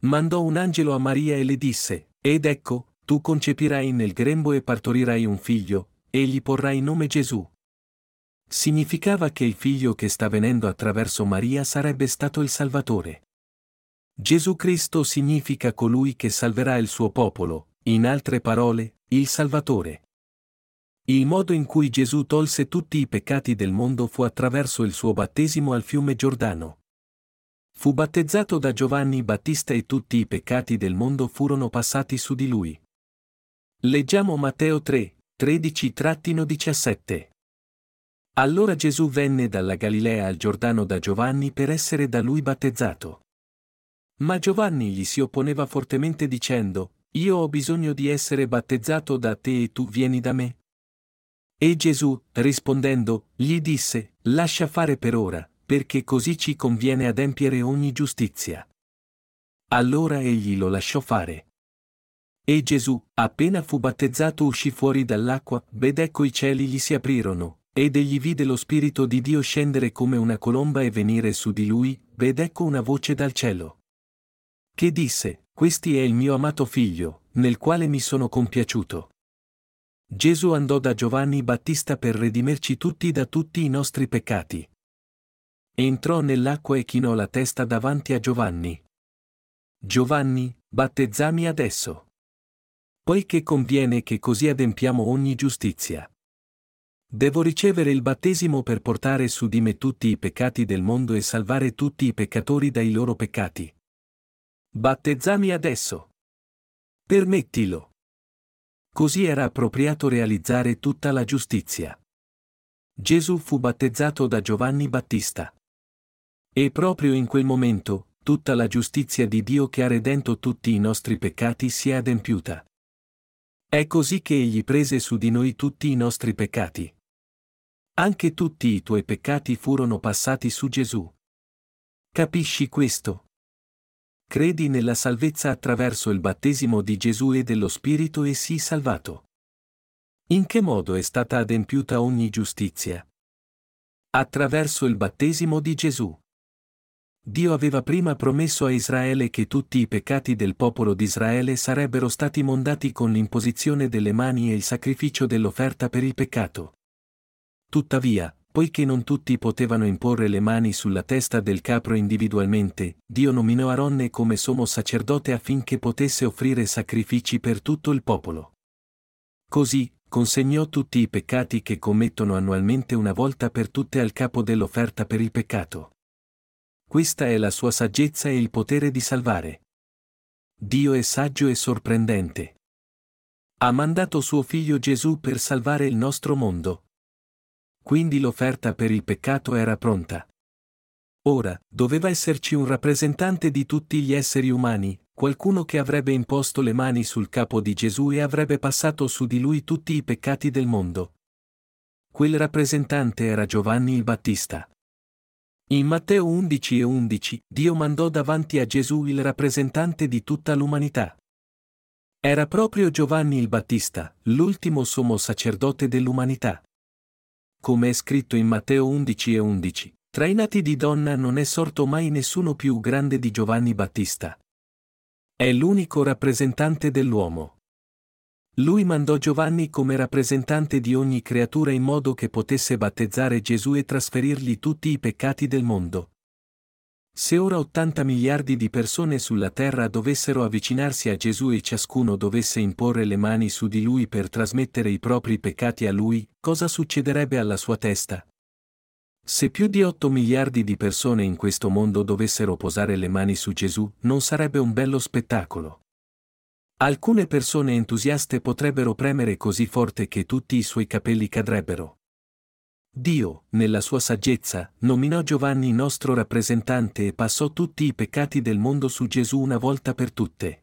[SPEAKER 1] mandò un angelo a Maria e le disse, Ed ecco, tu concepirai nel grembo e partorirai un figlio, e gli porrai nome Gesù. Significava che il figlio che sta venendo attraverso Maria sarebbe stato il Salvatore. Gesù Cristo significa colui che salverà il suo popolo, in altre parole, il Salvatore. Il modo in cui Gesù tolse tutti i peccati del mondo fu attraverso il suo battesimo al fiume Giordano. Fu battezzato da Giovanni Battista e tutti i peccati del mondo furono passati su di lui. Leggiamo Matteo 3, 13-17. Allora Gesù venne dalla Galilea al Giordano da Giovanni per essere da lui battezzato. Ma Giovanni gli si opponeva fortemente dicendo, Io ho bisogno di essere battezzato da te e tu vieni da me? E Gesù, rispondendo, gli disse, Lascia fare per ora, perché così ci conviene adempiere ogni giustizia. Allora egli lo lasciò fare. E Gesù, appena fu battezzato, uscì fuori dall'acqua, ed ecco i cieli gli si aprirono, ed egli vide lo Spirito di Dio scendere come una colomba e venire su di lui, ed ecco una voce dal cielo. Che disse, Questi è il mio amato figlio, nel quale mi sono compiaciuto. Gesù andò da Giovanni Battista per redimerci tutti da tutti i nostri peccati. Entrò nell'acqua e chinò la testa davanti a Giovanni. Giovanni, battezzami adesso. Poiché conviene che così adempiamo ogni giustizia. Devo ricevere il battesimo per portare su di me tutti i peccati del mondo e salvare tutti i peccatori dai loro peccati. Battezzami adesso. Permettilo. Così era appropriato realizzare tutta la giustizia. Gesù fu battezzato da Giovanni Battista. E proprio in quel momento, tutta la giustizia di Dio che ha redento tutti i nostri peccati si è adempiuta. È così che Egli prese su di noi tutti i nostri peccati. Anche tutti i tuoi peccati furono passati su Gesù. Capisci questo? Credi nella salvezza attraverso il battesimo di Gesù e dello Spirito e sii salvato. In che modo è stata adempiuta ogni giustizia? Attraverso il battesimo di Gesù. Dio aveva prima promesso a Israele che tutti i peccati del popolo di Israele sarebbero stati mondati con l'imposizione delle mani e il sacrificio dell'offerta per il peccato. Tuttavia, poiché non tutti potevano imporre le mani sulla testa del capro individualmente, Dio nominò Aronne come sommo sacerdote affinché potesse offrire sacrifici per tutto il popolo. Così, consegnò tutti i peccati che commettono annualmente una volta per tutte al capo dell'offerta per il peccato. Questa è la sua saggezza e il potere di salvare. Dio è saggio e sorprendente. Ha mandato suo figlio Gesù per salvare il nostro mondo. Quindi l'offerta per il peccato era pronta. Ora, doveva esserci un rappresentante di tutti gli esseri umani, qualcuno che avrebbe imposto le mani sul capo di Gesù e avrebbe passato su di lui tutti i peccati del mondo. Quel rappresentante era Giovanni il Battista. In Matteo 11 e 11, Dio mandò davanti a Gesù il rappresentante di tutta l'umanità. Era proprio Giovanni il Battista, l'ultimo sommo sacerdote dell'umanità. Come è scritto in Matteo 11 e 11, tra i nati di donna non è sorto mai nessuno più grande di Giovanni Battista. È l'unico rappresentante dell'uomo. Lui mandò Giovanni come rappresentante di ogni creatura in modo che potesse battezzare Gesù e trasferirgli tutti i peccati del mondo. Se ora 80 miliardi di persone sulla terra dovessero avvicinarsi a Gesù e ciascuno dovesse imporre le mani su di lui per trasmettere i propri peccati a lui, cosa succederebbe alla sua testa? Se più di 8 miliardi di persone in questo mondo dovessero posare le mani su Gesù, non sarebbe un bello spettacolo. Alcune persone entusiaste potrebbero premere così forte che tutti i suoi capelli cadrebbero. Dio, nella sua saggezza, nominò Giovanni nostro rappresentante e passò tutti i peccati del mondo su Gesù una volta per tutte.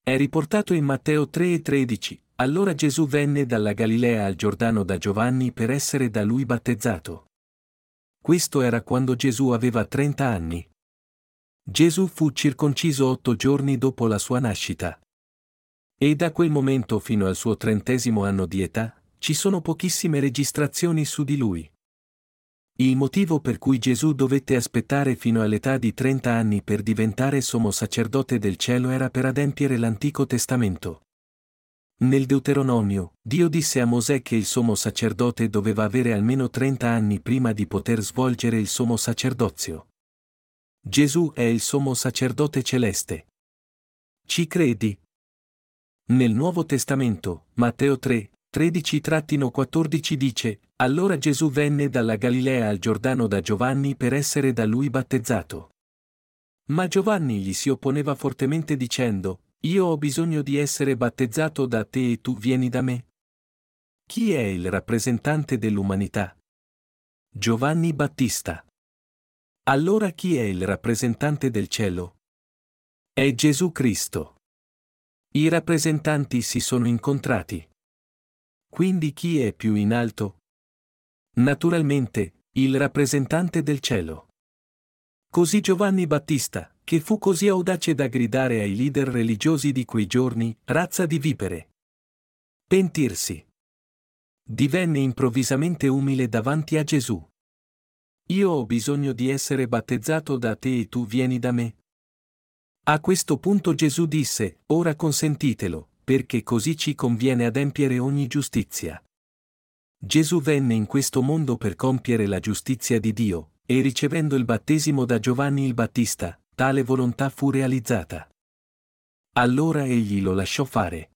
[SPEAKER 1] È riportato in Matteo 3 e 13. Allora Gesù venne dalla Galilea al Giordano da Giovanni per essere da lui battezzato. Questo era quando Gesù aveva 30 anni. Gesù fu circonciso otto giorni dopo la sua nascita. E da quel momento fino al suo trentesimo anno di età, ci sono pochissime registrazioni su di lui. Il motivo per cui Gesù dovette aspettare fino all'età di 30 anni per diventare sommo sacerdote del cielo era per adempiere l'Antico Testamento. Nel Deuteronomio, Dio disse a Mosè che il sommo sacerdote doveva avere almeno 30 anni prima di poter svolgere il sommo sacerdozio. Gesù è il sommo sacerdote celeste. Ci credi? Nel Nuovo Testamento, Matteo 3, 13-14 dice, Allora Gesù venne dalla Galilea al Giordano da Giovanni per essere da lui battezzato. Ma Giovanni gli si opponeva fortemente dicendo, Io ho bisogno di essere battezzato da te e tu vieni da me. Chi è il rappresentante dell'umanità? Giovanni Battista. Allora chi è il rappresentante del cielo? È Gesù Cristo. I rappresentanti si sono incontrati. Quindi chi è più in alto? Naturalmente, il rappresentante del cielo. Così Giovanni Battista, che fu così audace da gridare ai leader religiosi di quei giorni, razza di vipere. Pentirsi. Divenne improvvisamente umile davanti a Gesù. Io ho bisogno di essere battezzato da te e tu vieni da me. A questo punto Gesù disse, ora consentitelo, perché così ci conviene adempiere ogni giustizia. Gesù venne in questo mondo per compiere la giustizia di Dio, e ricevendo il battesimo da Giovanni il Battista, tale volontà fu realizzata. Allora egli lo lasciò fare.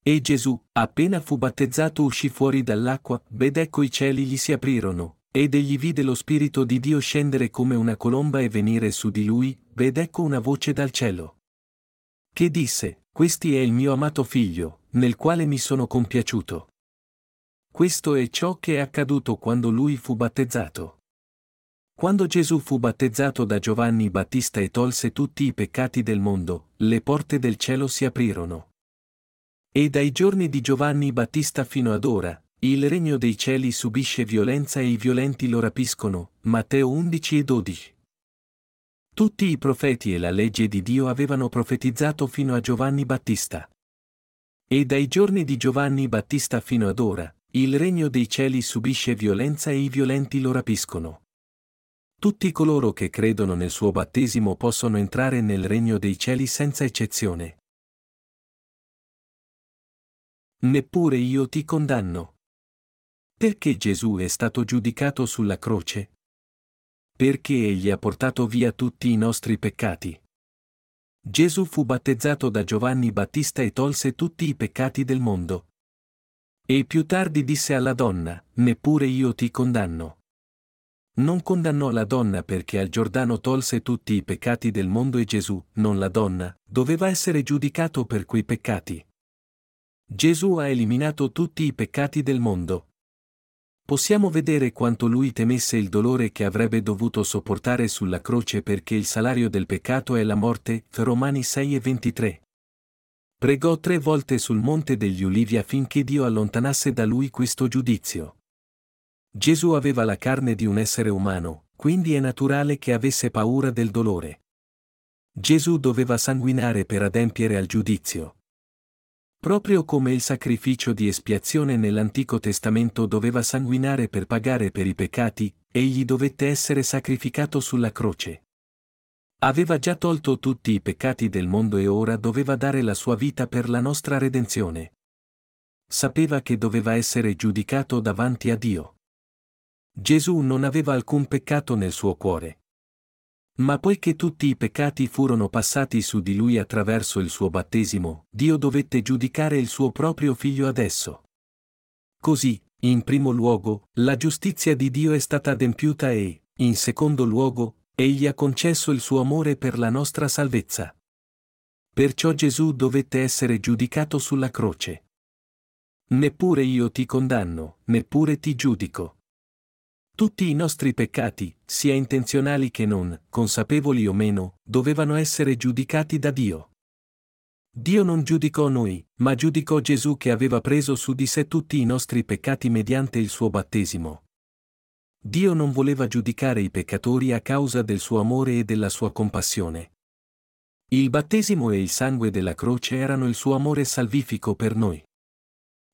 [SPEAKER 1] E Gesù, appena fu battezzato, uscì fuori dall'acqua, ed ecco i cieli gli si aprirono, ed egli vide lo Spirito di Dio scendere come una colomba e venire su di lui, ed ecco una voce dal cielo. Che disse, Questi è il mio amato figlio, nel quale mi sono compiaciuto. Questo è ciò che è accaduto quando lui fu battezzato. Quando Gesù fu battezzato da Giovanni Battista e tolse tutti i peccati del mondo, le porte del cielo si aprirono. E dai giorni di Giovanni Battista fino ad ora, il regno dei cieli subisce violenza e i violenti lo rapiscono. Matteo 11 e 12. Tutti i profeti e la legge di Dio avevano profetizzato fino a Giovanni Battista. E dai giorni di Giovanni Battista fino ad ora, il regno dei cieli subisce violenza e i violenti lo rapiscono. Tutti coloro che credono nel suo battesimo possono entrare nel regno dei cieli senza eccezione. Neppure io ti condanno. Perché Gesù è stato giudicato sulla croce? Perché egli ha portato via tutti i nostri peccati. Gesù fu battezzato da Giovanni Battista e tolse tutti i peccati del mondo. E più tardi disse alla donna, neppure io ti condanno. Non condannò la donna perché al Giordano tolse tutti i peccati del mondo e Gesù, non la donna, doveva essere giudicato per quei peccati. Gesù ha eliminato tutti i peccati del mondo possiamo vedere quanto lui temesse il dolore che avrebbe dovuto sopportare sulla croce perché il salario del peccato è la morte, Romani 6 e 23. Pregò tre volte sul monte degli ulivi affinché Dio allontanasse da lui questo giudizio. Gesù aveva la carne di un essere umano, quindi è naturale che avesse paura del dolore. Gesù doveva sanguinare per adempiere al giudizio. Proprio come il sacrificio di espiazione nell'Antico Testamento doveva sanguinare per pagare per i peccati, egli dovette essere sacrificato sulla croce. Aveva già tolto tutti i peccati del mondo e ora doveva dare la sua vita per la nostra redenzione. Sapeva che doveva essere giudicato davanti a Dio. Gesù non aveva alcun peccato nel suo cuore. Ma poiché tutti i peccati furono passati su di lui attraverso il suo battesimo, Dio dovette giudicare il suo proprio figlio adesso. Così, in primo luogo, la giustizia di Dio è stata adempiuta e, in secondo luogo, egli ha concesso il suo amore per la nostra salvezza. Perciò Gesù dovette essere giudicato sulla croce. Neppure io ti condanno, neppure ti giudico. Tutti i nostri peccati, sia intenzionali che non, consapevoli o meno, dovevano essere giudicati da Dio. Dio non giudicò noi, ma giudicò Gesù che aveva preso su di sé tutti i nostri peccati mediante il suo battesimo. Dio non voleva giudicare i peccatori a causa del suo amore e della sua compassione. Il battesimo e il sangue della croce erano il suo amore salvifico per noi.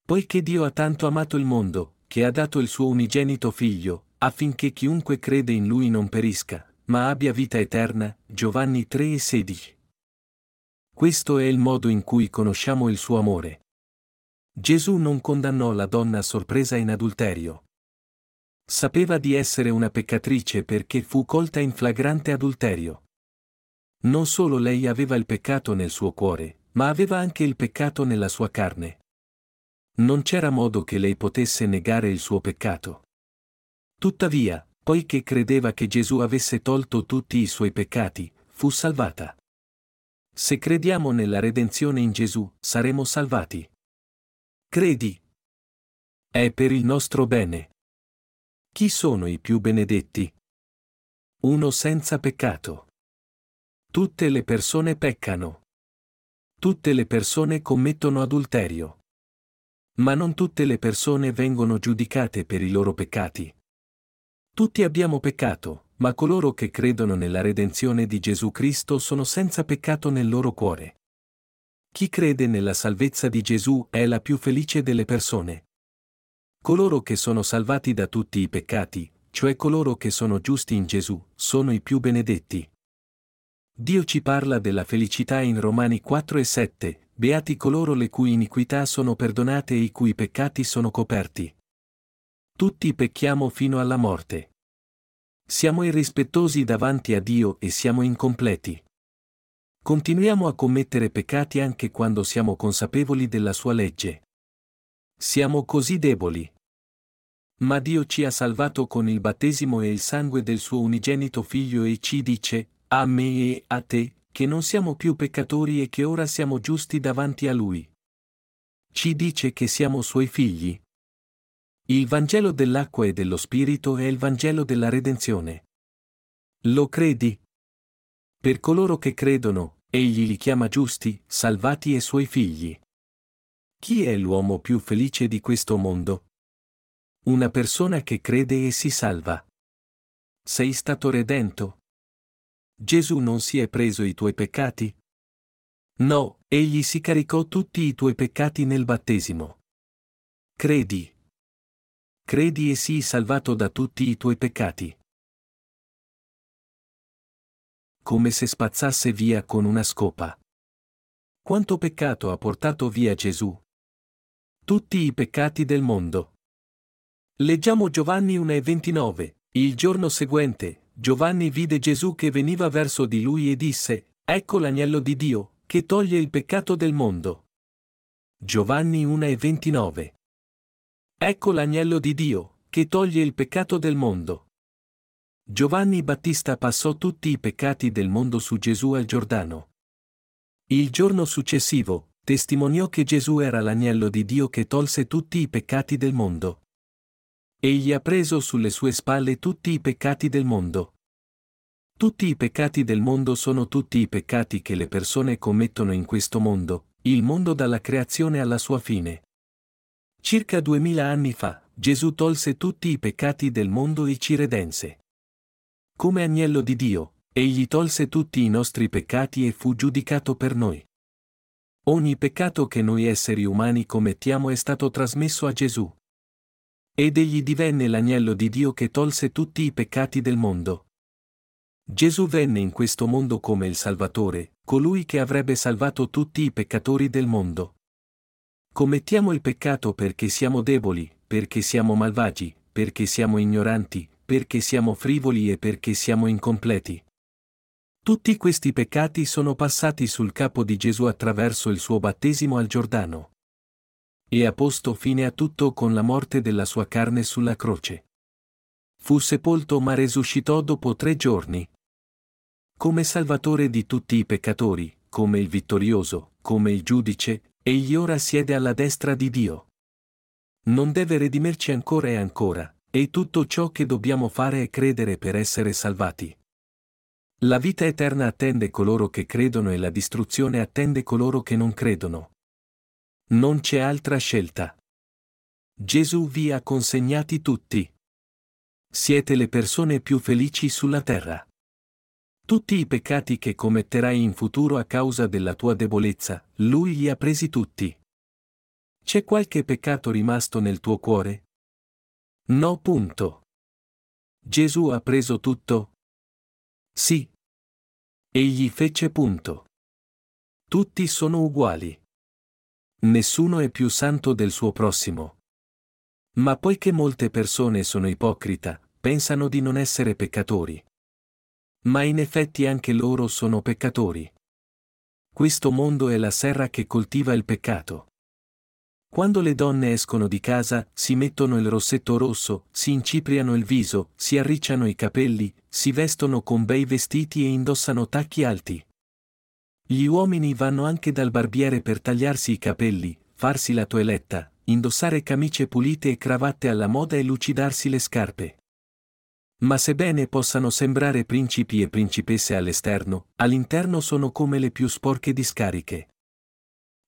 [SPEAKER 1] Poiché Dio ha tanto amato il mondo, che ha dato il suo unigenito figlio, affinché chiunque crede in lui non perisca, ma abbia vita eterna. Giovanni 3 e 16. Questo è il modo in cui conosciamo il suo amore. Gesù non condannò la donna sorpresa in adulterio. Sapeva di essere una peccatrice perché fu colta in flagrante adulterio. Non solo lei aveva il peccato nel suo cuore, ma aveva anche il peccato nella sua carne. Non c'era modo che lei potesse negare il suo peccato. Tuttavia, poiché credeva che Gesù avesse tolto tutti i suoi peccati, fu salvata. Se crediamo nella redenzione in Gesù, saremo salvati. Credi. È per il nostro bene. Chi sono i più benedetti? Uno senza peccato. Tutte le persone peccano. Tutte le persone commettono adulterio. Ma non tutte le persone vengono giudicate per i loro peccati. Tutti abbiamo peccato, ma coloro che credono nella redenzione di Gesù Cristo sono senza peccato nel loro cuore. Chi crede nella salvezza di Gesù è la più felice delle persone. Coloro che sono salvati da tutti i peccati, cioè coloro che sono giusti in Gesù, sono i più benedetti. Dio ci parla della felicità in Romani 4 e 7, beati coloro le cui iniquità sono perdonate e i cui peccati sono coperti. Tutti pecchiamo fino alla morte. Siamo irrispettosi davanti a Dio e siamo incompleti. Continuiamo a commettere peccati anche quando siamo consapevoli della sua legge. Siamo così deboli. Ma Dio ci ha salvato con il battesimo e il sangue del suo unigenito figlio e ci dice, a me e a te, che non siamo più peccatori e che ora siamo giusti davanti a Lui. Ci dice che siamo suoi figli. Il Vangelo dell'acqua e dello Spirito è il Vangelo della redenzione. Lo credi? Per coloro che credono, egli li chiama giusti, salvati e suoi figli. Chi è l'uomo più felice di questo mondo? Una persona che crede e si salva. Sei stato redento? Gesù non si è preso i tuoi peccati? No, egli si caricò tutti i tuoi peccati nel battesimo. Credi. Credi e sii salvato da tutti i tuoi peccati. Come se spazzasse via con una scopa. Quanto peccato ha portato via Gesù? Tutti i peccati del mondo. Leggiamo Giovanni 1,29. Il giorno seguente, Giovanni vide Gesù che veniva verso di lui e disse, Ecco l'agnello di Dio, che toglie il peccato del mondo. Giovanni 1,29. Ecco l'agnello di Dio, che toglie il peccato del mondo. Giovanni Battista passò tutti i peccati del mondo su Gesù al Giordano. Il giorno successivo, testimoniò che Gesù era l'agnello di Dio che tolse tutti i peccati del mondo. Egli ha preso sulle sue spalle tutti i peccati del mondo. Tutti i peccati del mondo sono tutti i peccati che le persone commettono in questo mondo, il mondo dalla creazione alla sua fine. Circa duemila anni fa, Gesù tolse tutti i peccati del mondo e ci redense. Come agnello di Dio, egli tolse tutti i nostri peccati e fu giudicato per noi. Ogni peccato che noi esseri umani commettiamo è stato trasmesso a Gesù. Ed egli divenne l'agnello di Dio che tolse tutti i peccati del mondo. Gesù venne in questo mondo come il Salvatore, colui che avrebbe salvato tutti i peccatori del mondo. Commettiamo il peccato perché siamo deboli, perché siamo malvagi, perché siamo ignoranti, perché siamo frivoli e perché siamo incompleti. Tutti questi peccati sono passati sul capo di Gesù attraverso il suo battesimo al Giordano. E ha posto fine a tutto con la morte della sua carne sulla croce. Fu sepolto ma risuscitò dopo tre giorni. Come Salvatore di tutti i peccatori, come il vittorioso, come il giudice, egli ora siede alla destra di Dio. Non deve redimerci ancora e ancora, e tutto ciò che dobbiamo fare è credere per essere salvati. La vita eterna attende coloro che credono e la distruzione attende coloro che non credono. Non c'è altra scelta. Gesù vi ha consegnati tutti. Siete le persone più felici sulla terra. Tutti i peccati che commetterai in futuro a causa della tua debolezza, Lui li ha presi tutti. C'è qualche peccato rimasto nel tuo cuore? No. Punto. Gesù ha preso tutto? Sì. Egli fece punto. Tutti sono uguali. Nessuno è più santo del suo prossimo. Ma poiché molte persone sono ipocrita, pensano di non essere peccatori. Ma in effetti anche loro sono peccatori. Questo mondo è la serra che coltiva il peccato. Quando le donne escono di casa, si mettono il rossetto rosso, si incipriano il viso, si arricciano i capelli, si vestono con bei vestiti e indossano tacchi alti. Gli uomini vanno anche dal barbiere per tagliarsi i capelli, farsi la toeletta, indossare camicie pulite e cravatte alla moda e lucidarsi le scarpe. Ma sebbene possano sembrare principi e principesse all'esterno, all'interno sono come le più sporche discariche.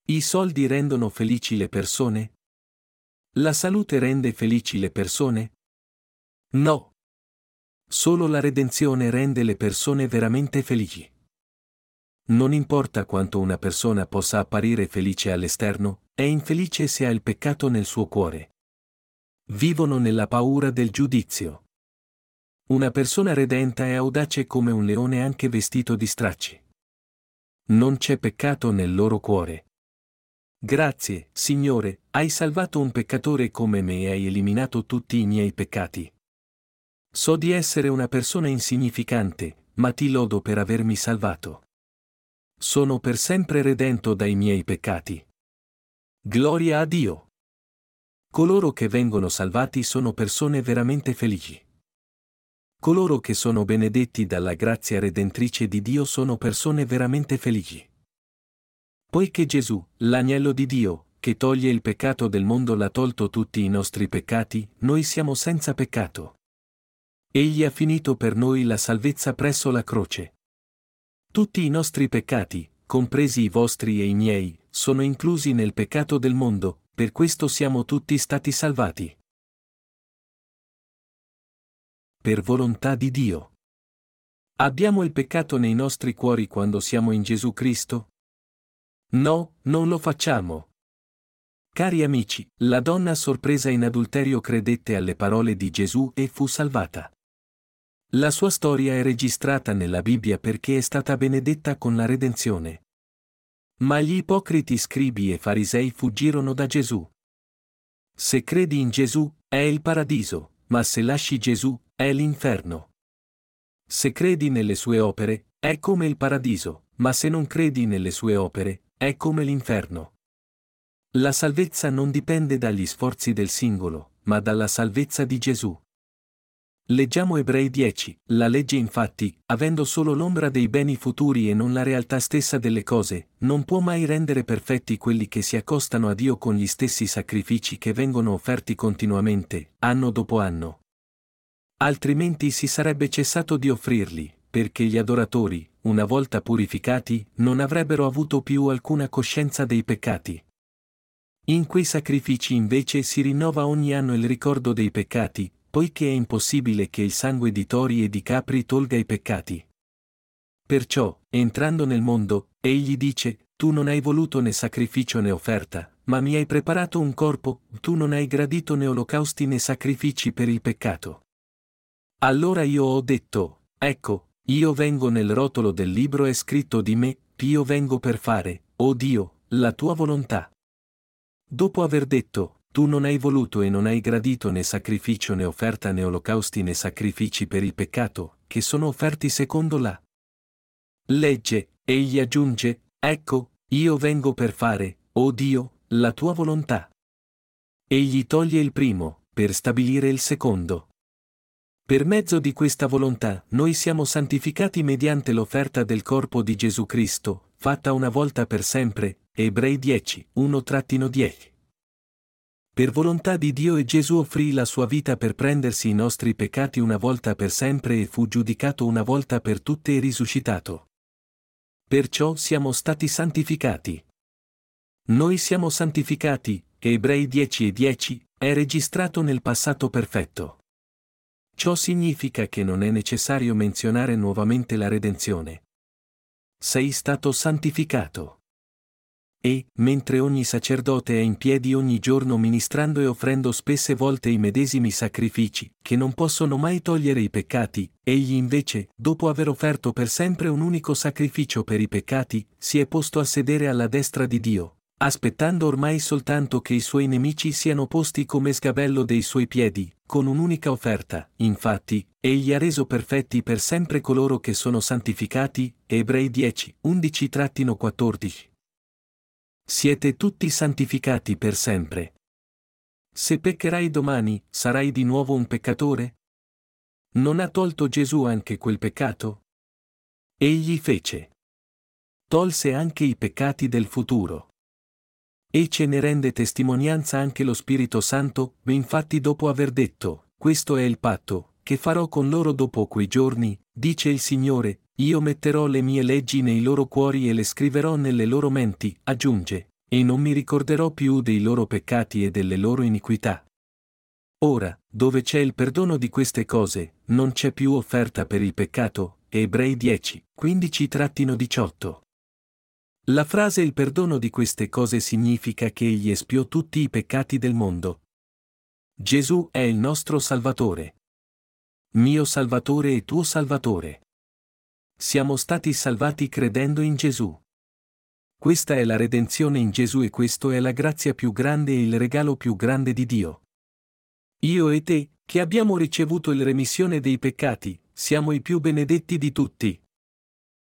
[SPEAKER 1] I soldi rendono felici le persone? La salute rende felici le persone? No. Solo la redenzione rende le persone veramente felici. Non importa quanto una persona possa apparire felice all'esterno, è infelice se ha il peccato nel suo cuore. Vivono nella paura del giudizio. Una persona redenta è audace come un leone anche vestito di stracci. Non c'è peccato nel loro cuore. Grazie, Signore, hai salvato un peccatore come me e hai eliminato tutti i miei peccati. So di essere una persona insignificante, ma ti lodo per avermi salvato. Sono per sempre redento dai miei peccati. Gloria a Dio. Coloro che vengono salvati sono persone veramente felici. Coloro che sono benedetti dalla grazia redentrice di Dio sono persone veramente felici. Poiché Gesù, l'agnello di Dio, che toglie il peccato del mondo l'ha tolto tutti i nostri peccati, noi siamo senza peccato. Egli ha finito per noi la salvezza presso la croce. Tutti i nostri peccati, compresi i vostri e i miei, sono inclusi nel peccato del mondo, per questo siamo tutti stati salvati per volontà di Dio. Abbiamo il peccato nei nostri cuori quando siamo in Gesù Cristo? No, non lo facciamo. Cari amici, la donna sorpresa in adulterio credette alle parole di Gesù e fu salvata. La sua storia è registrata nella Bibbia perché è stata benedetta con la redenzione. Ma gli ipocriti scribi e farisei fuggirono da Gesù. Se credi in Gesù, è il paradiso, ma se lasci Gesù, è l'inferno. Se credi nelle sue opere, è come il paradiso, ma se non credi nelle sue opere, è come l'inferno. La salvezza non dipende dagli sforzi del singolo, ma dalla salvezza di Gesù. Leggiamo Ebrei 10, la legge infatti, avendo solo l'ombra dei beni futuri e non la realtà stessa delle cose, non può mai rendere perfetti quelli che si accostano a Dio con gli stessi sacrifici che vengono offerti continuamente, anno dopo anno. Altrimenti si sarebbe cessato di offrirli, perché gli adoratori, una volta purificati, non avrebbero avuto più alcuna coscienza dei peccati. In quei sacrifici invece si rinnova ogni anno il ricordo dei peccati, poiché è impossibile che il sangue di tori e di capri tolga i peccati. Perciò, entrando nel mondo, egli dice, tu non hai voluto né sacrificio né offerta, ma mi hai preparato un corpo, tu non hai gradito né olocausti né sacrifici per il peccato. Allora io ho detto, ecco, io vengo nel rotolo del libro è scritto di me, io vengo per fare, o oh Dio, la tua volontà. Dopo aver detto, tu non hai voluto e non hai gradito né sacrificio né offerta né olocausti né sacrifici per il peccato, che sono offerti secondo la Legge, egli aggiunge, ecco, io vengo per fare, o Dio, la tua volontà. Egli toglie il primo, per stabilire il secondo. Per mezzo di questa volontà, noi siamo santificati mediante l'offerta del corpo di Gesù Cristo, fatta una volta per sempre, Ebrei 10, 1-10. Per volontà di Dio e Gesù offrì la sua vita per prendersi i nostri peccati una volta per sempre e fu giudicato una volta per tutte e risuscitato. Perciò siamo stati santificati. Noi siamo santificati, Ebrei 10 e 10, è registrato nel passato perfetto. Ciò significa che non è necessario menzionare nuovamente la redenzione. Sei stato santificato. E, mentre ogni sacerdote è in piedi ogni giorno ministrando e offrendo spesse volte i medesimi sacrifici, che non possono mai togliere i peccati, egli invece, dopo aver offerto per sempre un unico sacrificio per i peccati, si è posto a sedere alla destra di Dio, aspettando ormai soltanto che i suoi nemici siano posti come sgabello dei suoi piedi, con un'unica offerta, infatti, egli ha reso perfetti per sempre coloro che sono santificati, Ebrei 10, 11-14. Siete tutti santificati per sempre. Se peccherai domani, sarai di nuovo un peccatore? Non ha tolto Gesù anche quel peccato? Egli fece. Tolse anche i peccati del futuro. E ce ne rende testimonianza anche lo Spirito Santo, infatti dopo aver detto, questo è il patto, che farò con loro dopo quei giorni, dice il Signore, io metterò le mie leggi nei loro cuori e le scriverò nelle loro menti, aggiunge, e non mi ricorderò più dei loro peccati e delle loro iniquità. Ora, dove c'è il perdono di queste cose, non c'è più offerta per il peccato, Ebrei 10, 15-18. La frase il perdono di queste cose significa che egli espiò tutti i peccati del mondo. Gesù è il nostro Salvatore. Mio Salvatore e tuo Salvatore. Siamo stati salvati credendo in Gesù. Questa è la redenzione in Gesù e questo è la grazia più grande e il regalo più grande di Dio. Io e te, che abbiamo ricevuto il remissione dei peccati, siamo i più benedetti di tutti.